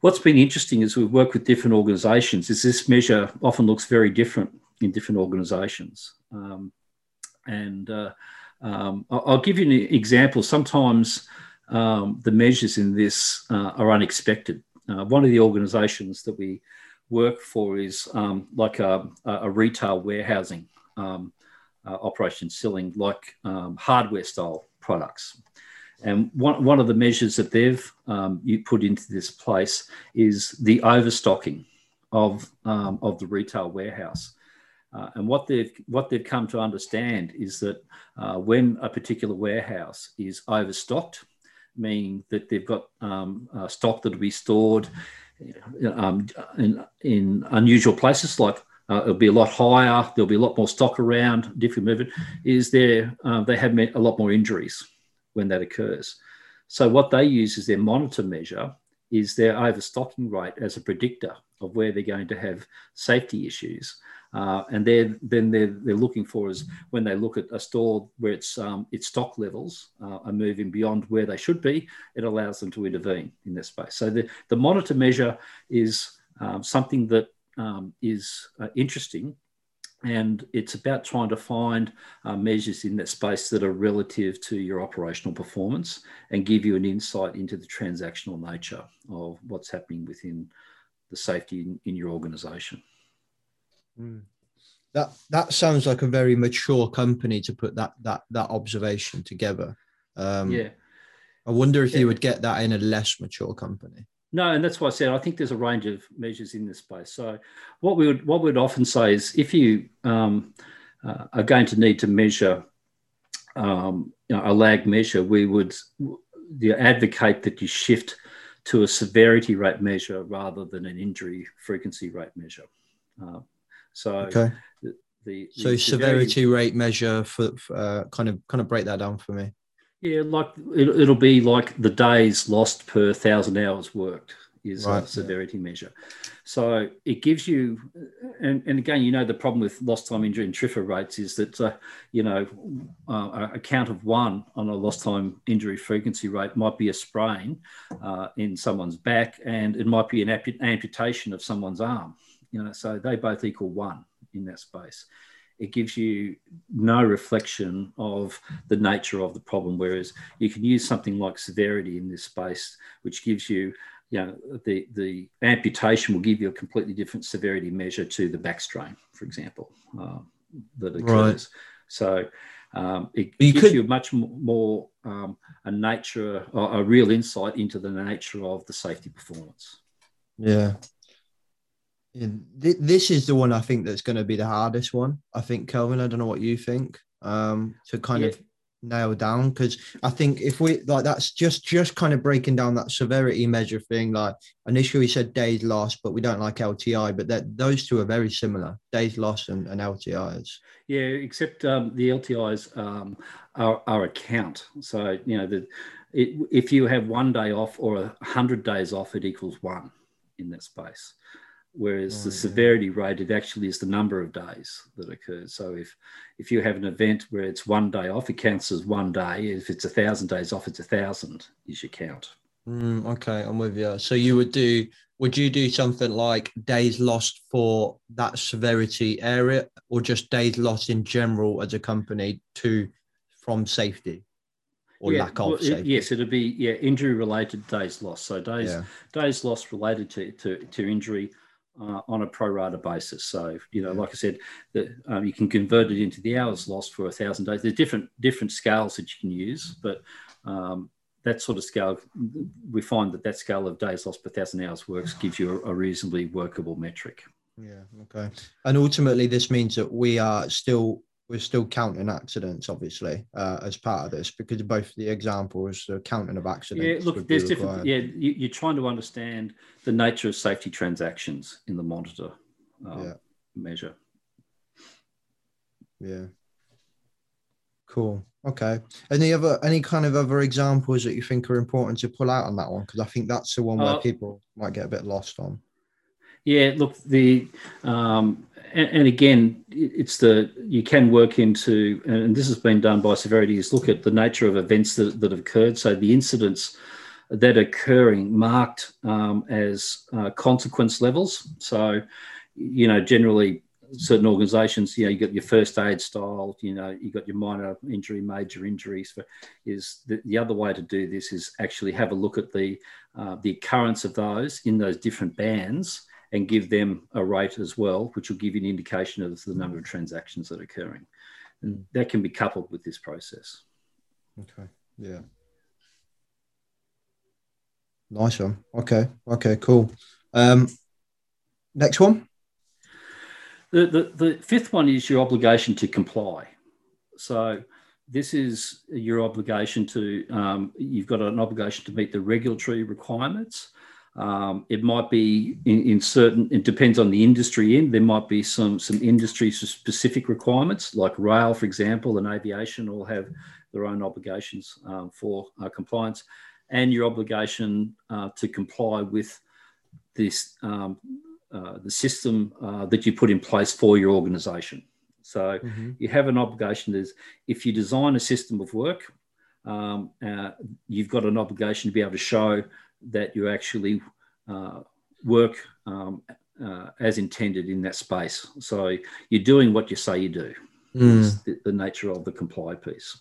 What's been interesting is we've worked with different organisations. Is this measure often looks very different in different organisations, um, and uh, um, I'll give you an example. Sometimes um, the measures in this uh, are unexpected. Uh, one of the organisations that we work for is um, like a, a, retail warehousing um, uh, operation selling like um, hardware style products. And one, one of the measures that they've um, you put into this place is the overstocking of, um, of the retail warehouse. Uh, and what they've what they've come to understand is that uh, when a particular warehouse is overstocked, meaning that they've got um, uh, stock that will be stored um, in, in, unusual places, like uh, it'll be a lot higher, there'll be a lot more stock around, different movement, is there, uh, they have a lot more injuries when that occurs. So what they use as their monitor measure is their overstocking rate as a predictor of where they're going to have safety issues. Uh, and then then they're, they're looking for is when they look at a store where its um, its stock levels uh, are moving beyond where they should be, it allows them to intervene in this space. So the, the monitor measure is um, something that um, is uh, interesting and it's about trying to find uh, measures in that space that are relative to your operational performance and give you an insight into the transactional nature of what's happening within the safety in, in your organization. Mm. That that sounds like a very mature company to put that that that observation together. Um, yeah, I wonder if Yeah. you would get that in a less mature company. No, and that's why I said I think there's a range of measures in this space. So, what we would what we'd often say is if you um, uh, are going to need to measure um, you know, a lag measure, we would you know, advocate that you shift to a severity rate measure rather than an injury frequency rate measure. Uh, so, Okay. the, the, So the severity rate measure for, for uh, kind of kind of break that down for me. Yeah, like it, it'll be like the days lost per thousand hours worked is Right. a severity measure. So it gives you, and, and again, you know, the problem with lost time injury and TRIFR rates is that, uh, you know, uh, a count of one on a lost time injury frequency rate might be a sprain uh, in someone's back and it might be an ampu- amputation of someone's arm, you know, so they both equal one in that space it gives you no reflection of the nature of the problem. Whereas you can use something like severity in this space, which gives you, you know, the, the amputation will give you a completely different severity measure to the back strain, for example, uh, that occurs. Right. So um, it You gives could- you much more um, a nature, a a real insight into the nature of the safety performance. Yeah. Yeah, th- this is the one I think that's going to be the hardest one. I think Kelvin. I don't know what you think. Um, to kind Yeah. of nail down because I think if we like that's just just kind of breaking down that severity measure thing. Like initially we said days lost, but we don't like LTI, but that those two are very similar. Days lost and, and LTIs. Yeah, except um, the LTIs um, are, are a count. So, you know, the, it, if you have one day off or a 100 days off, it equals one in that space. Whereas the Oh, yeah. severity rate, it actually is the number of days that occurs. So if if you have an event where it's one day off, it counts as one day. If it's a thousand days off, it's a thousand is your count. Mm, okay, I'm with you. So you would do, would you do something like days lost for that severity area, or just days lost in general as a company to from safety or Yeah, lack of well, it- yes, it'd be yeah injury related days lost. So days Yeah. days lost related to to, to injury uh, on a pro rata basis. So you know, like I said, that um, you can convert it into the hours lost for a thousand days. There's different different scales that you can use, but um, that sort of scale, we find that that scale of days lost per thousand hours works gives you a, a reasonably workable metric. Yeah. Okay. And ultimately, this means that we are still we're still counting accidents, obviously, uh, as part of this, because both the examples, the counting of accidents. Yeah, look, there's different. Yeah, you, you're trying to understand the nature of safety transactions in the monitor um, Yeah. measure. Yeah. Cool. Okay. Any other any kind of other examples that you think are important to pull out on that one? Because I think that's the one where Uh, people might get a bit lost on. Yeah, look, the um, and, and again, it's the you can work into, and this has been done by severity, is look at the nature of events that, that have occurred. So the incidents that are occurring marked um, as uh, consequence levels. So, you know, generally certain organizations, you know, you got your first aid style, you know, you got your minor injury, major injuries. But is the, the other way to do this is actually have a look at the uh, the occurrence of those in those different bands and give them a rate as well, which will give you an indication of the number of transactions that are occurring. And that can be coupled with this process. Okay. Yeah. Nice one. Okay. Okay. Cool. Um, next one. The, the, the fifth one is your obligation to comply. So this is your obligation to, um, you've got an obligation to meet the regulatory requirements. Um, it might be in, in, certain, it depends on the industry in, there might be some, some industry specific requirements like rail, for example, and aviation all have their own obligations um, for uh, compliance and your obligation uh, to comply with this um, uh, the system uh, that you put in place for your organization. So Mm-hmm. you have an obligation is if you design a system of work, um, uh, you've got an obligation to be able to show that you actually uh, work um, uh, as intended in that space. So you're doing what you say you do. Mm. The, the, nature of the comply piece.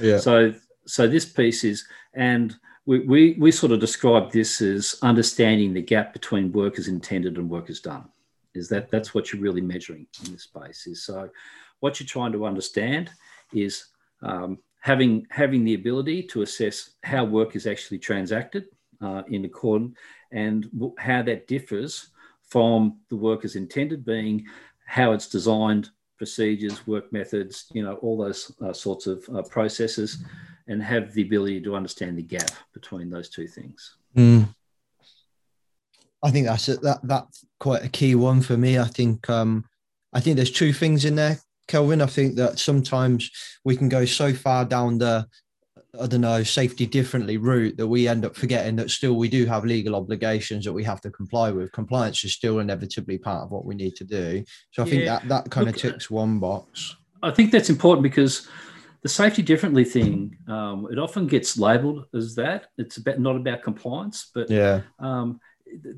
Yeah. So so this piece is, and we, we, we sort of describe this as understanding the gap between work as intended and work as done. Is that that's what you're really measuring in this space? Is so what you're trying to understand is um, having having the ability to assess how work is actually transacted uh, in accordance and how that differs from the work as intended, being how it's designed, procedures, work methods, you know, all those uh, sorts of uh, processes, and have the ability to understand the gap between those two things. Mm. I think that's a, that that's quite a key one for me. I think um, I think there's two things in there, Kelvin. I think that sometimes we can go so far down the I don't know, safety differently route that we end up forgetting that still we do have legal obligations that we have to comply with. Compliance is still inevitably part of what we need to do. So I think that that kind Look, of ticks one box. I think that's important because the safety differently thing, um, it often gets labelled as that. It's about not about compliance, but yeah, um,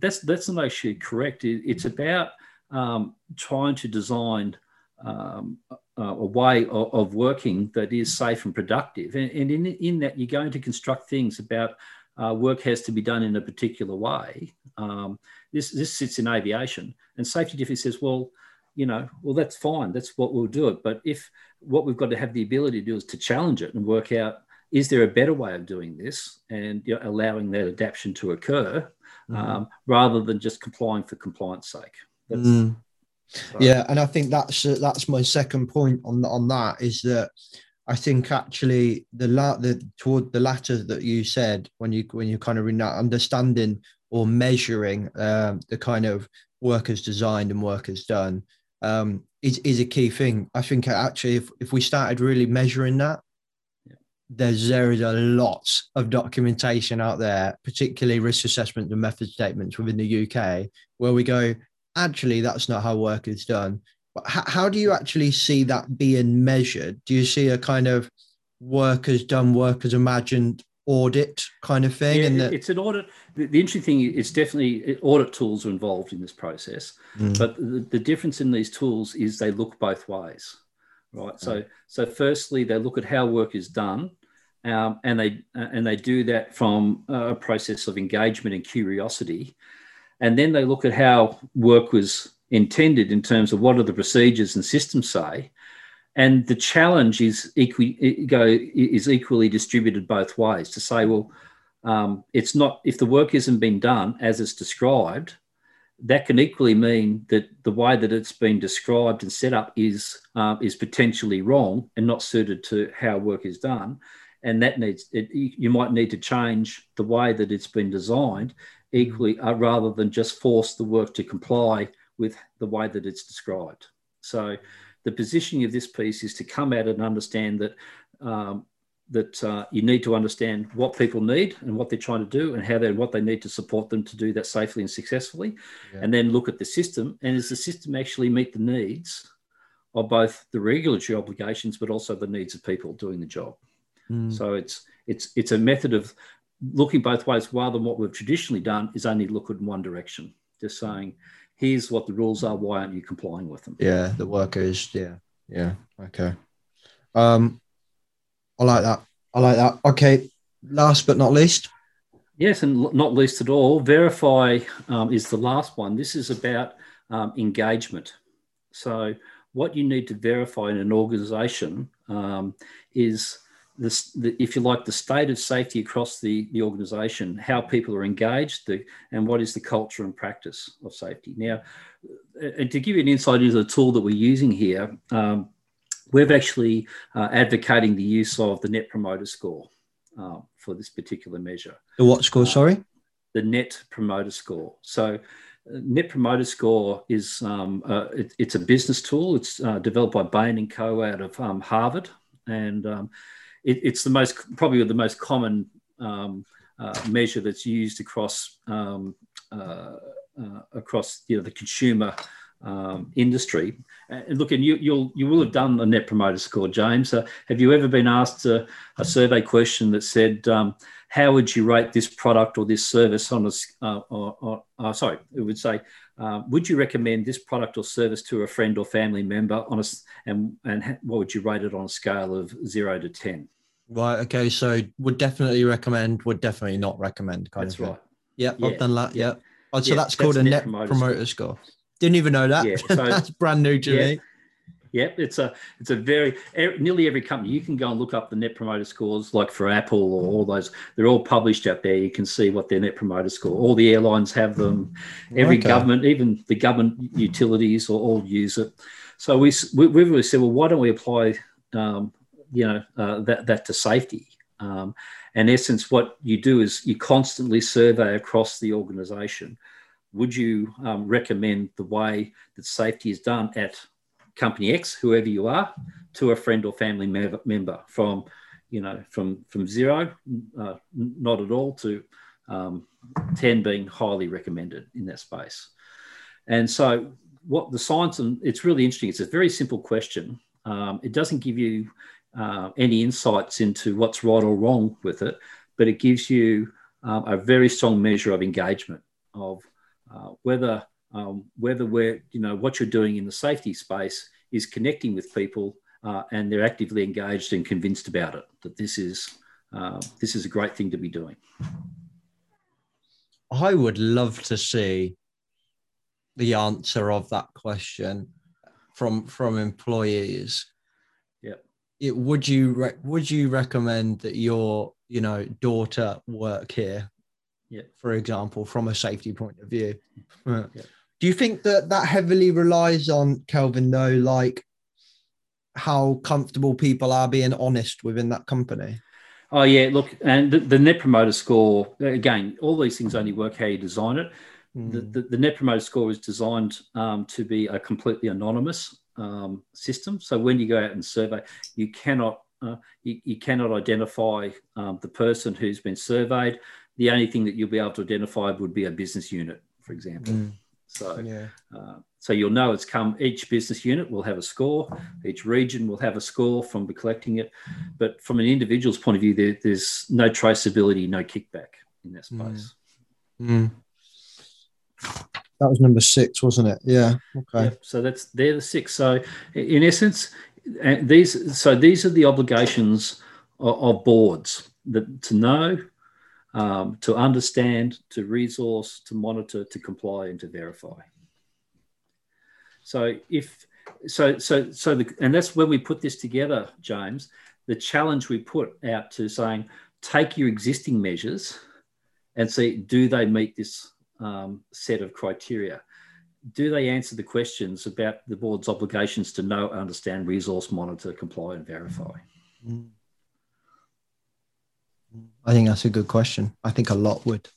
that's that's not actually correct. It, it's about um, trying to design um, uh, a way of, of, working that is safe and productive. And, and, in, in that, you're going to construct things about uh, work has to be done in a particular way. Um, this, this sits in aviation, and safety difference says, well, you know, well, that's fine. That's what we'll do it. But if what we've got to have the ability to do is to challenge it and work out, is there a better way of doing this and you know, allowing that adaptation to occur mm-hmm. um, rather than just complying for compliance sake? That's, mm. Yeah, and I think that's uh, that's my second point on on that is that I think actually the la- the toward the latter that you said when you when you kind of in that understanding or measuring um, the kind of work workers designed and work workers done um, is is a key thing. I think actually if if we started really measuring that, there's there is a lot of documentation out there, particularly risk assessment and method statements within the UK, where we go, actually that's not how work is done. But how, how do you actually see that being measured? Do you see a kind of workers done, workers imagined audit kind of thing? Yeah, and it's an audit. The, the, interesting thing is definitely audit tools are involved in this process, mm. but the, the, difference in these tools is they look both ways, right? So, mm. so firstly, they look at how work is done, um, and they uh, and they do that from a process of engagement and curiosity, and then they look at how work was intended in terms of what are the procedures and systems say. And the challenge is, equi- go, is equally distributed both ways to say, well, um, it's not, if the work isn't been done as it's described, that can equally mean that the way that it's been described and set up is uh, is potentially wrong and not suited to how work is done, and that needs it, you might need to change the way that it's been designed equally uh, rather than just force the work to comply with the way that it's described. So the positioning of this piece is to come at it and understand that um, that uh, you need to understand what people need and what they're trying to do and how they what they need to support them to do that safely and successfully yeah. and then look at the system and does the system actually meet the needs of both the regulatory obligations but also the needs of people doing the job mm. so it's it's it's a method of looking both ways rather than what we've traditionally done is only look in one direction, just saying, here's what the rules are, why aren't you complying with them? Yeah, the workers, yeah, yeah, okay. Um, I like that. I like that. Okay, last but not least. Yes, and not least at all, verify um, is the last one. This is about um, engagement. So, what you need to verify in an organization um, is this, the, if you like, the state of safety across the, the organization, how people are engaged, the, and what is the culture and practice of safety. Now, and to give you an insight into the tool that we're using here, um, we're actually uh, advocating the use of the Net Promoter Score uh, for this particular measure. The what score, uh, sorry? The Net Promoter Score. So, uh, Net Promoter Score is um, uh, it, it's a business tool. It's uh, developed by Bain and Co. out of um, Harvard, and um, it, it's the most probably the most common um, uh, measure that's used across um, uh, uh, across you know the consumer um, industry. And look, and you you'll you will have done a net promoter score, James. Uh, have you ever been asked a, a, survey question that said, um, how would you rate this product or this service on a, uh, or, or, uh, sorry, it would say, uh, would you recommend this product or service to a friend or family member on a, and, and what would you rate it on a scale of zero to 10? Right. Okay. So would definitely recommend, would definitely not recommend kind That's of thing. right. Yep, Yeah, I've done that. yeah. Oh, so Yeah, that's called that's a Net Promoter promoter, score. Didn't even know that. Yeah, [laughs] so- that's brand new to Yeah. me. Yep, it's a it's a very nearly every company you can go and look up the net promoter scores like for Apple or all those they're all published out there. You can see what their net promoter score. All the airlines have them. Every Okay. government, even the government utilities, will all use it. So we, we we've really said, well, why don't we apply um, you know uh, that that to safety? Um, in essence, what you do is you constantly survey across the organisation. Would you um, recommend the way that safety is done at company X, whoever you are, to a friend or family member, from, you know, from from zero, uh, not at all, to um, ten being highly recommended in that space. And so, what the science and it's really interesting. It's a very simple question. Um, it doesn't give you uh, any insights into what's right or wrong with it, but it gives you um, a very strong measure of engagement of uh, whether um, whether we're you know what you're doing in the safety space is connecting with people uh, and they're actively engaged and convinced about it that this is uh, this is a great thing to be doing. I would love to see the answer of that question from from employees. It would you re- would you recommend that your you know daughter work here? Yep. For example, from a safety point of view. Uh, Yep. Do you think that that heavily relies on Kelvin though, like how comfortable people are being honest within that company? Oh yeah, look, and the, the net promoter score again. All these things only work how you design it. The, Mm. the, the net promoter score is designed um, to be a completely anonymous um, system. So when you go out and survey, you cannot uh, you, you cannot identify um, the person who's been surveyed. The only thing that you'll be able to identify would be a business unit, for example. Mm. So Yeah. uh, so you'll know it's come. Each business unit will have a score. Each region will have a score from collecting it. But from an individual's point of view, there, there's no traceability, no kickback in that space. Mm. That was number six, wasn't it? Yeah. Okay. So that's they're the six. So in essence, uh, these so these are the obligations of, of boards that to know, um, to understand, to resource, to monitor, to comply, and to verify. So if so so so the and that's when we put this together, James. The challenge we put out to saying take your existing measures and see do they meet this um, set of criteria do they answer the questions about the board's obligations to know, understand, resource, monitor, comply, and verify? Mm. I think that's a good question. I think a lot would.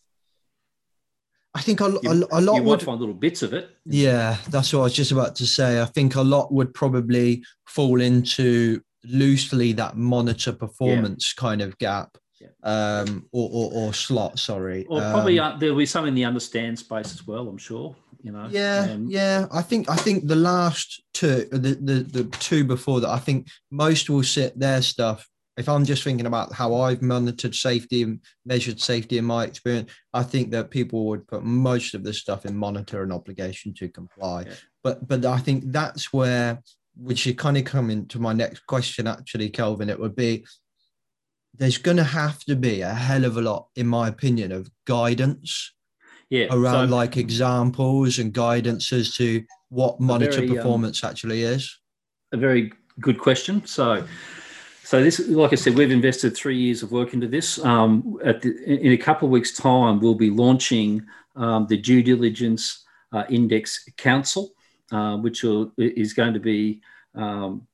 I think a, a, You, a lot you might would. find little bits of it. Yeah, that's what I was just about to say. I think a lot would probably fall into loosely that monitor performance kind of gap, Yeah. Um, or, or or slot. Sorry, Or probably Um, uh, there'll be some in the understand space as well. I'm sure. You know. yeah, Um, yeah. I think I think the last two, the, the the two before that, I think most will sit their stuff. If I'm just thinking about how I've monitored safety and measured safety in my experience, I think that people would put most of the stuff in monitor and obligation to comply. Yeah. But but I think that's where which should kind of come into my next question actually, Kelvin. It would be there's going to have to be a hell of a lot, in my opinion, of guidance Yeah. around so- like examples and guidance as to what monitor very, um, performance actually is. a very good question. So, so this, like I said, we've invested three years of work into this. Um, at the, in a couple of weeks' time, we'll be launching um, the due diligence uh, index council, uh, which will, is going to be um,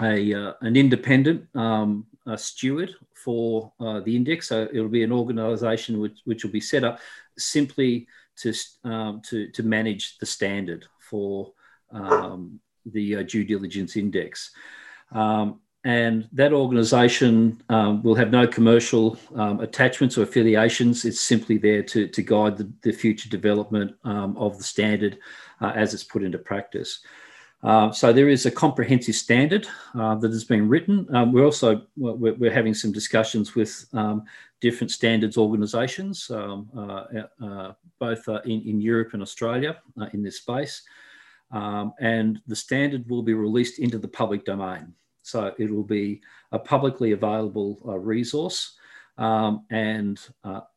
a uh, an independent um, uh, steward for uh, the index. So it'll be an organisation which which will be set up simply to um, to to manage the standard for um, the uh, due diligence index. Um, and that organisation um, will have no commercial um, attachments or affiliations. It's simply there to, to guide the, the future development um, of the standard uh, as it's put into practice. Uh, so there is a comprehensive standard uh, that has been written. Um, we're also we're, we're, having some discussions with um, different standards organisations, um, uh, uh both uh, in, in Europe and Australia in this space. Um, and the standard will be released into the public domain. So it will be a publicly available resource. Um, and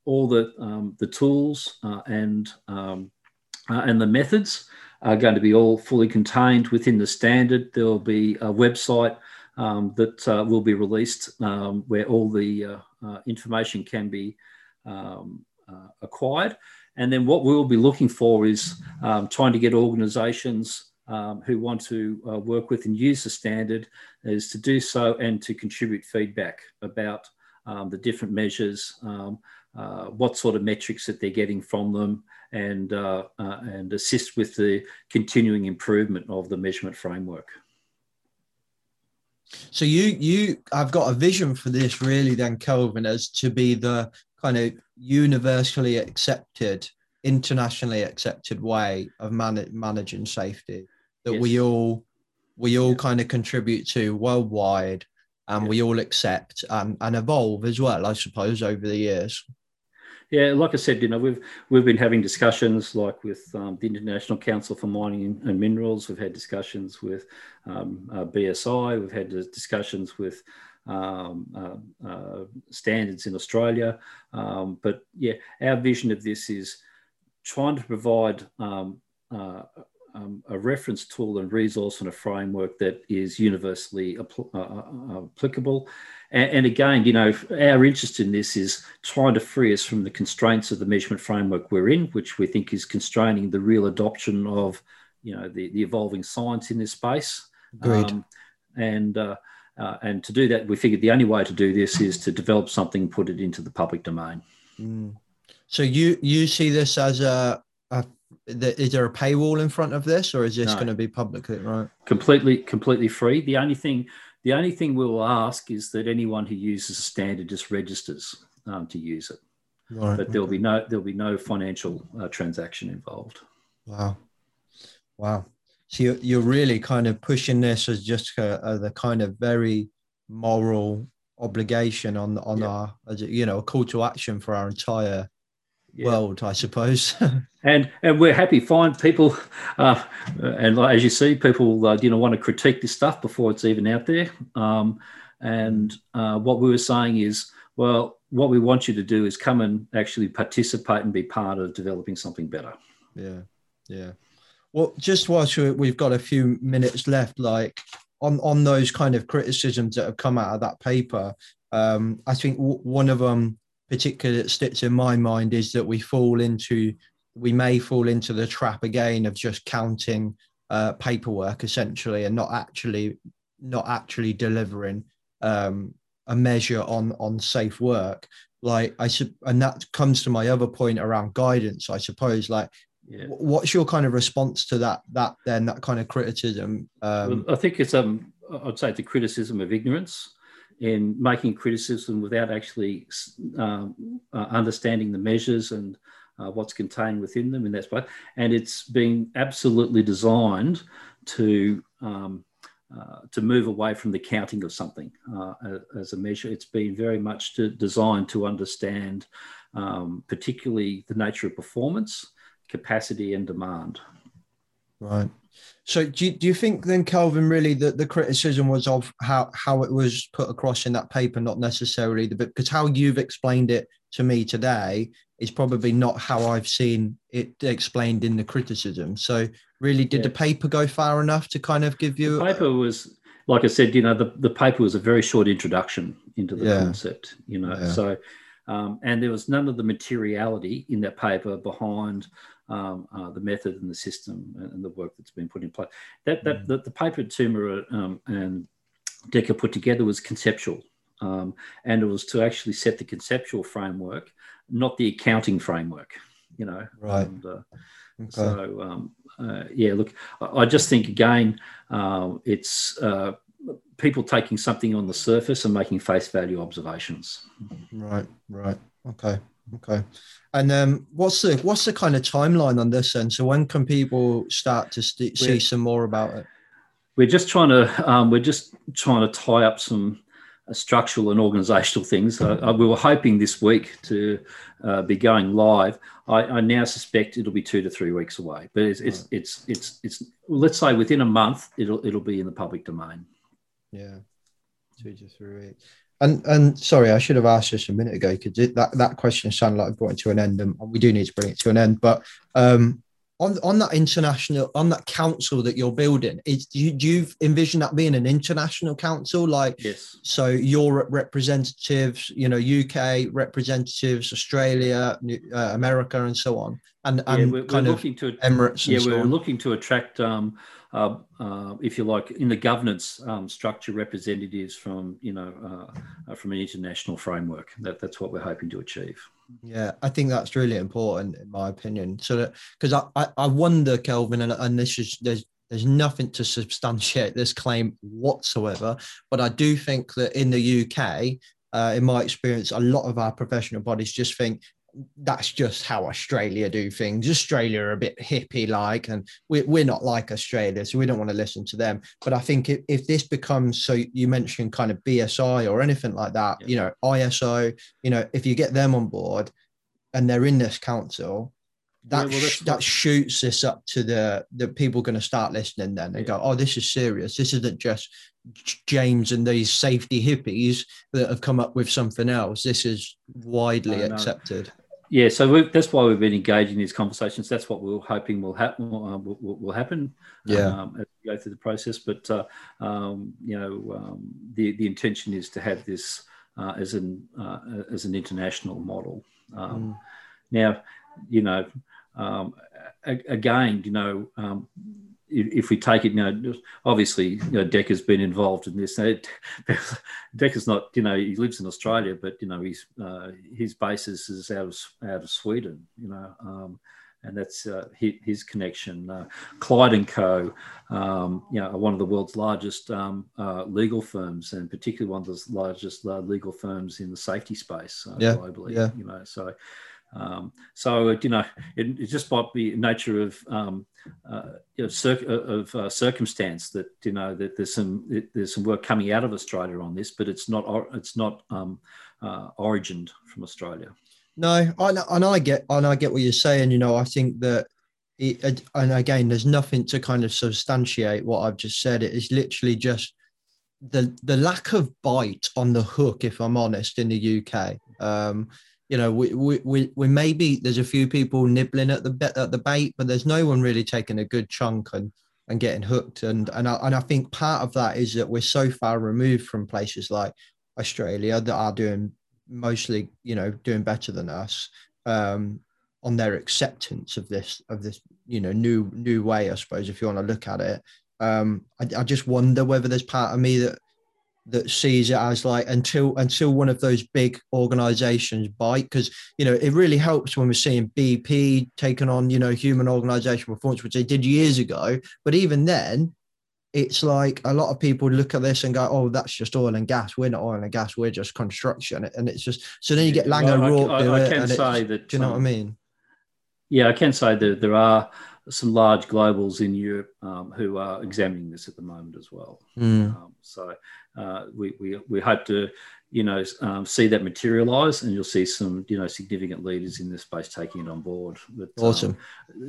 all the um, the tools and and the methods are going to be all fully contained within the standard. There will be a website um, that uh, will be released um, where all the uh, uh, information can be um, uh, acquired. And then what we'll be looking for is um, trying to get organisations um, who want to uh, work with and use the standard is to do so and to contribute feedback about um, the different measures, uh, what sort of metrics that they're getting from them, and, uh, uh, and assist with the continuing improvement of the measurement framework. So you you I've got a vision for this really then Kelvin as to be the kind of universally accepted, internationally accepted way of man- managing safety that yes. we all we all yeah. kind of contribute to worldwide and yeah. we all accept and, and evolve as well, I suppose, over the years. Yeah, like I said, you know, we've we've been having discussions like with um, the International Council for Mining and Minerals. We've had discussions with um, uh, BSI. We've had discussions with um, uh, uh, standards in Australia. Um, but yeah, our vision of this is trying to provide um, a reference tool and resource and a framework that is universally apl- uh, uh, uh, applicable. And, and, again, you know, our interest in this is trying to free us from the constraints of the measurement framework we're in, which we think is constraining the real adoption of, you know, the, the evolving science in this space. Agreed. Um, and uh, uh, and to do that, we figured the only way to do this is to develop something, put it into the public domain. Mm. So you you see this as a, a is there a paywall in front of this or is this no. going to be publicly right completely completely free the only thing the only thing we will ask is that anyone who uses a standard just registers um, to use it right. but there'll okay. be no there'll be no financial uh, transaction involved wow wow so you're, you're really kind of pushing this as just a, a the kind of very moral obligation on on yeah. our as a, you know a call to action for our entire yeah. world, I suppose. [laughs] and and we're happy. Find people, uh, and as you see, people uh, you know want to critique this stuff before it's even out there. Um, and uh, what we were saying is, well, what we want you to do is come and actually participate and be part of developing something better. Yeah, yeah. Well, just whilst we've got a few minutes left, like on on those kind of criticisms that have come out of that paper, um, I think w- one of them particularly that sticks in my mind is that we fall into we may fall into the trap again of just counting uh, paperwork essentially and not actually not actually delivering um, a measure on on safe work. Like i and that comes to my other point around guidance i suppose. Like yeah. what's your kind of response to that that then that kind of criticism um, well, i think it's um i'd say the criticism of ignorance in making criticism without actually um, uh, understanding the measures and uh, what's contained within them in that space. And it's been absolutely designed to um, uh, to move away from the counting of something uh, as a measure. It's been very much to, designed to understand, um, particularly the nature of performance, capacity, and demand. Right. So do you, do you think then, Kelvin, really that the criticism was of how, how it was put across in that paper, not necessarily the bit because how you've explained it to me today is probably not how I've seen it explained in the criticism. So really, did yeah. the paper go far enough to kind of give you? The paper was, like I said, you know, the, the paper was a very short introduction into the yeah. concept, you know, yeah. so. Um, and there was none of the materiality in that paper behind um, uh, the method and the system and the work that's been put in place. That, that mm. the, the, paper Tooma um, and Dekker put together was conceptual, um, and it was to actually set the conceptual framework, not the accounting framework. You know, right? And, uh, okay. So um, uh, yeah, look, I, I, just think again, uh, it's uh, people taking something on the surface and making face value observations. Right, right, okay. Okay. And um, what's the what's the kind of timeline on this then? So when can people start to st- see some more about it? we're just trying to um, we're just trying to tie up some uh, structural and organisational things. Uh, we were hoping this week to uh, be going live. I, I, now suspect it'll be two to three weeks away, but it's it's, right. it's it's it's let's say within a month it'll it'll be in the public domain. Yeah, two to three weeks. And and sorry, I should have asked this a minute ago because that that question sounded like I brought it to an end, and we do need to bring it to an end. But um, on on that international on that council that you're building is do you, do you envision that being an international council like yes so europe representatives you know uk representatives australia uh, america and so on and, and yeah, we're, kind we're of looking to emirates yeah we're looking to attract um, uh, uh, if you like, in the governance um, structure, representatives from you know uh, from an international framework. That, that's what we're hoping to achieve. Yeah, I think that's really important in my opinion. So because I, I, I wonder, Kelvin, and, and this is there's there's nothing to substantiate this claim whatsoever, but I do think that in the UK, uh, in my experience, a lot of our professional bodies just think that's just how Australia do things. Australia are a bit hippie like, and we're, we're not like Australia, so we don't want to listen to them. But I think if, if this becomes so, you mentioned kind of BSI or anything like that, yeah. you know, ISO, you know, if you get them on board and they're in this council, that yeah, well, that shoots this up to the the people going to start listening then and yeah. go, oh, this is serious. This isn't just James and these safety hippies that have come up with something else. This is widely accepted. Yeah, so that's why we've been engaging these conversations. That's what we're hoping will happen. Uh, will, will, happen. Yeah. Um, as we go through the process, but uh, um, you know, um, the the intention is to have this uh, as an uh, as an international model. Um, mm. Now, you know, um, again, you know, um, if we take it, you know, obviously, you know, Dekker's been involved in this. [laughs] Dekker's not, you know, he lives in Australia, but you know, he's uh, his basis is out of out of Sweden, you know, um, and that's uh, his, his, connection. Uh, Clyde and Co, um, you know, are one of the world's largest um, uh, legal firms, and particularly one of the largest uh, legal firms in the safety space uh, yeah, globally. Yeah. You know, so. Um, so you know, it, it, just might be nature of um, uh, you know, cir- of uh, circumstance that you know that there's some it, there's some work coming out of Australia on this, but it's not it's not um, uh, origined from Australia. No, I, and I get and I get what you're saying. You know, I think that. It, and again, there's nothing to kind of substantiate what I've just said. It is literally just the the lack of bite on the hook, if I'm honest, in the UK. Um, you know, we, we, we, we maybe there's a few people nibbling at the at the bait, but there's no one really taking a good chunk and and getting hooked. And and I, and I think part of that is that we're so far removed from places like Australia that are doing mostly, you know, doing better than us um, on their acceptance of this of this, you know, new new way. I suppose if you want to look at it, um, I, I just wonder whether there's part of me that that sees it as like until until one of those big organizations bite because you know it really helps when we're seeing bp taking on you know human organization performance which they did years ago. But even then it's like a lot of people look at this and go oh that's just oil and gas. We're not oil and gas. We're just construction. And it's just so then you get Langer well, I, I, I, can say that do you know um, what i mean? yeah i can say that there are some large globals in Europe um, who are examining this at the moment as well. Mm. Um, so uh, we, we, we hope to, you know, um, see that materialise, and you'll see some, you know, significant leaders in this space taking it on board. But, um, awesome.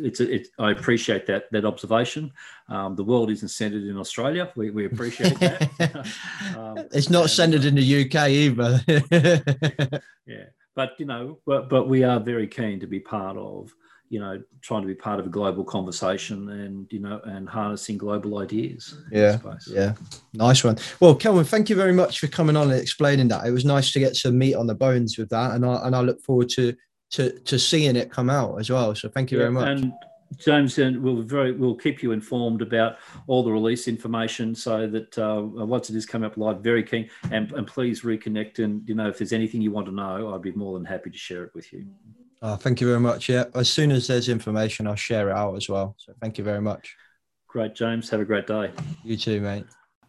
it's a, it, I appreciate that that observation. Um, the world isn't centred in Australia. We, we appreciate that. [laughs] Um, it's not centred in the UK either. [laughs] yeah, but you know, but but we are very keen to be part of you know trying to be part of a global conversation and you know and harnessing global ideas yeah yeah. Nice one. Well kelvin thank you very much for coming on and explaining that. It was nice to get some meat on the bones with that and i and i look forward to to to seeing it come out as well. So thank you yeah, very much. and James, and we'll very we'll keep you informed about all the release information so that uh, once it is coming up live, very keen. And, and please reconnect and you know if there's anything you want to know, I'd be more than happy to share it with you. Oh, thank you very much. Yeah, as soon as there's information, I'll share it out as well. So thank you very much. Great, James. Have a great day. You too, mate.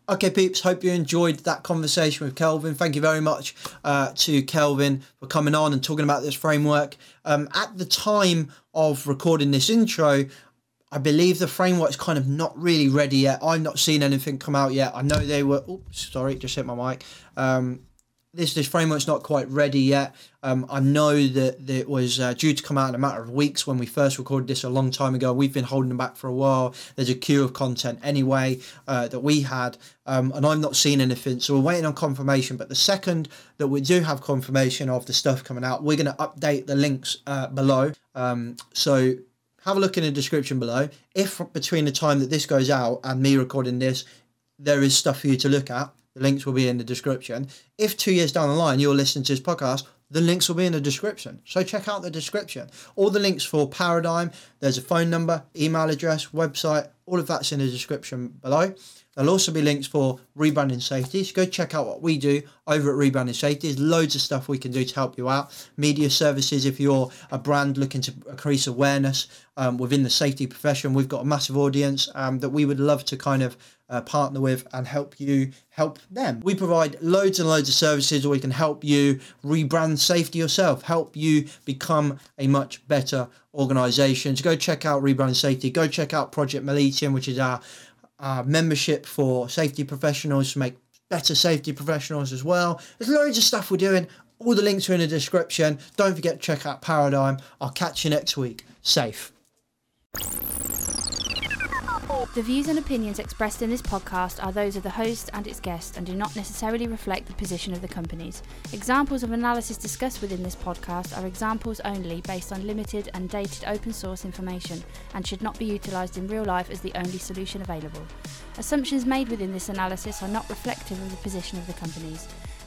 Okay, peeps, hope you enjoyed that conversation with Kelvin. Thank you very much uh, to Kelvin for coming on and talking about this framework. Um, at the time of recording this intro, I believe the framework's kind of not really ready yet. I've not seen anything come out yet. I know they were. Oops, sorry, just hit my mic. Um, this this framework's not quite ready yet. Um, I know that, it was uh, due to come out in a matter of weeks when we first recorded this a long time ago. We've been holding them back for a while. There's a queue of content anyway uh, that we had, um, and I've not seen anything. So we're waiting on confirmation. But the second that we do have confirmation of the stuff coming out, we're going to update the links uh, below. Um, so have a look in the description below. If between the time that this goes out and me recording this, there is stuff for you to look at the links will be in the description. If two years down the line you're listening to this podcast, the links will be in the description. So check out the description. All the links for Paradigm, there's a phone number, email address, website, all of that's in the description below. There'll also be links for rebranding safety. So go check out what we do over at Rebranding Safety. There's loads of stuff we can do to help you out. Media services, if you're a brand looking to increase awareness um, within the safety profession, we've got a massive audience um, that we would love to kind of uh, partner with and help you help them. We provide loads and loads of services where we can help you rebrand safety yourself, help you become a much better organization. So go check out Rebrand Safety. Go check out Project Miletium, which is our uh, membership for safety professionals to make better safety professionals as well. There's loads of stuff we're doing. All the links are in the description. Don't forget to check out Paradigm. I'll catch you next week. Safe. The views and opinions expressed in this podcast are those of the host and its guests and do not necessarily reflect the position of the companies. Examples of analysis discussed within this podcast are examples only based on limited and dated open source information and should not be utilised in real life as the only solution available. Assumptions made within this analysis are not reflective of the position of the companies.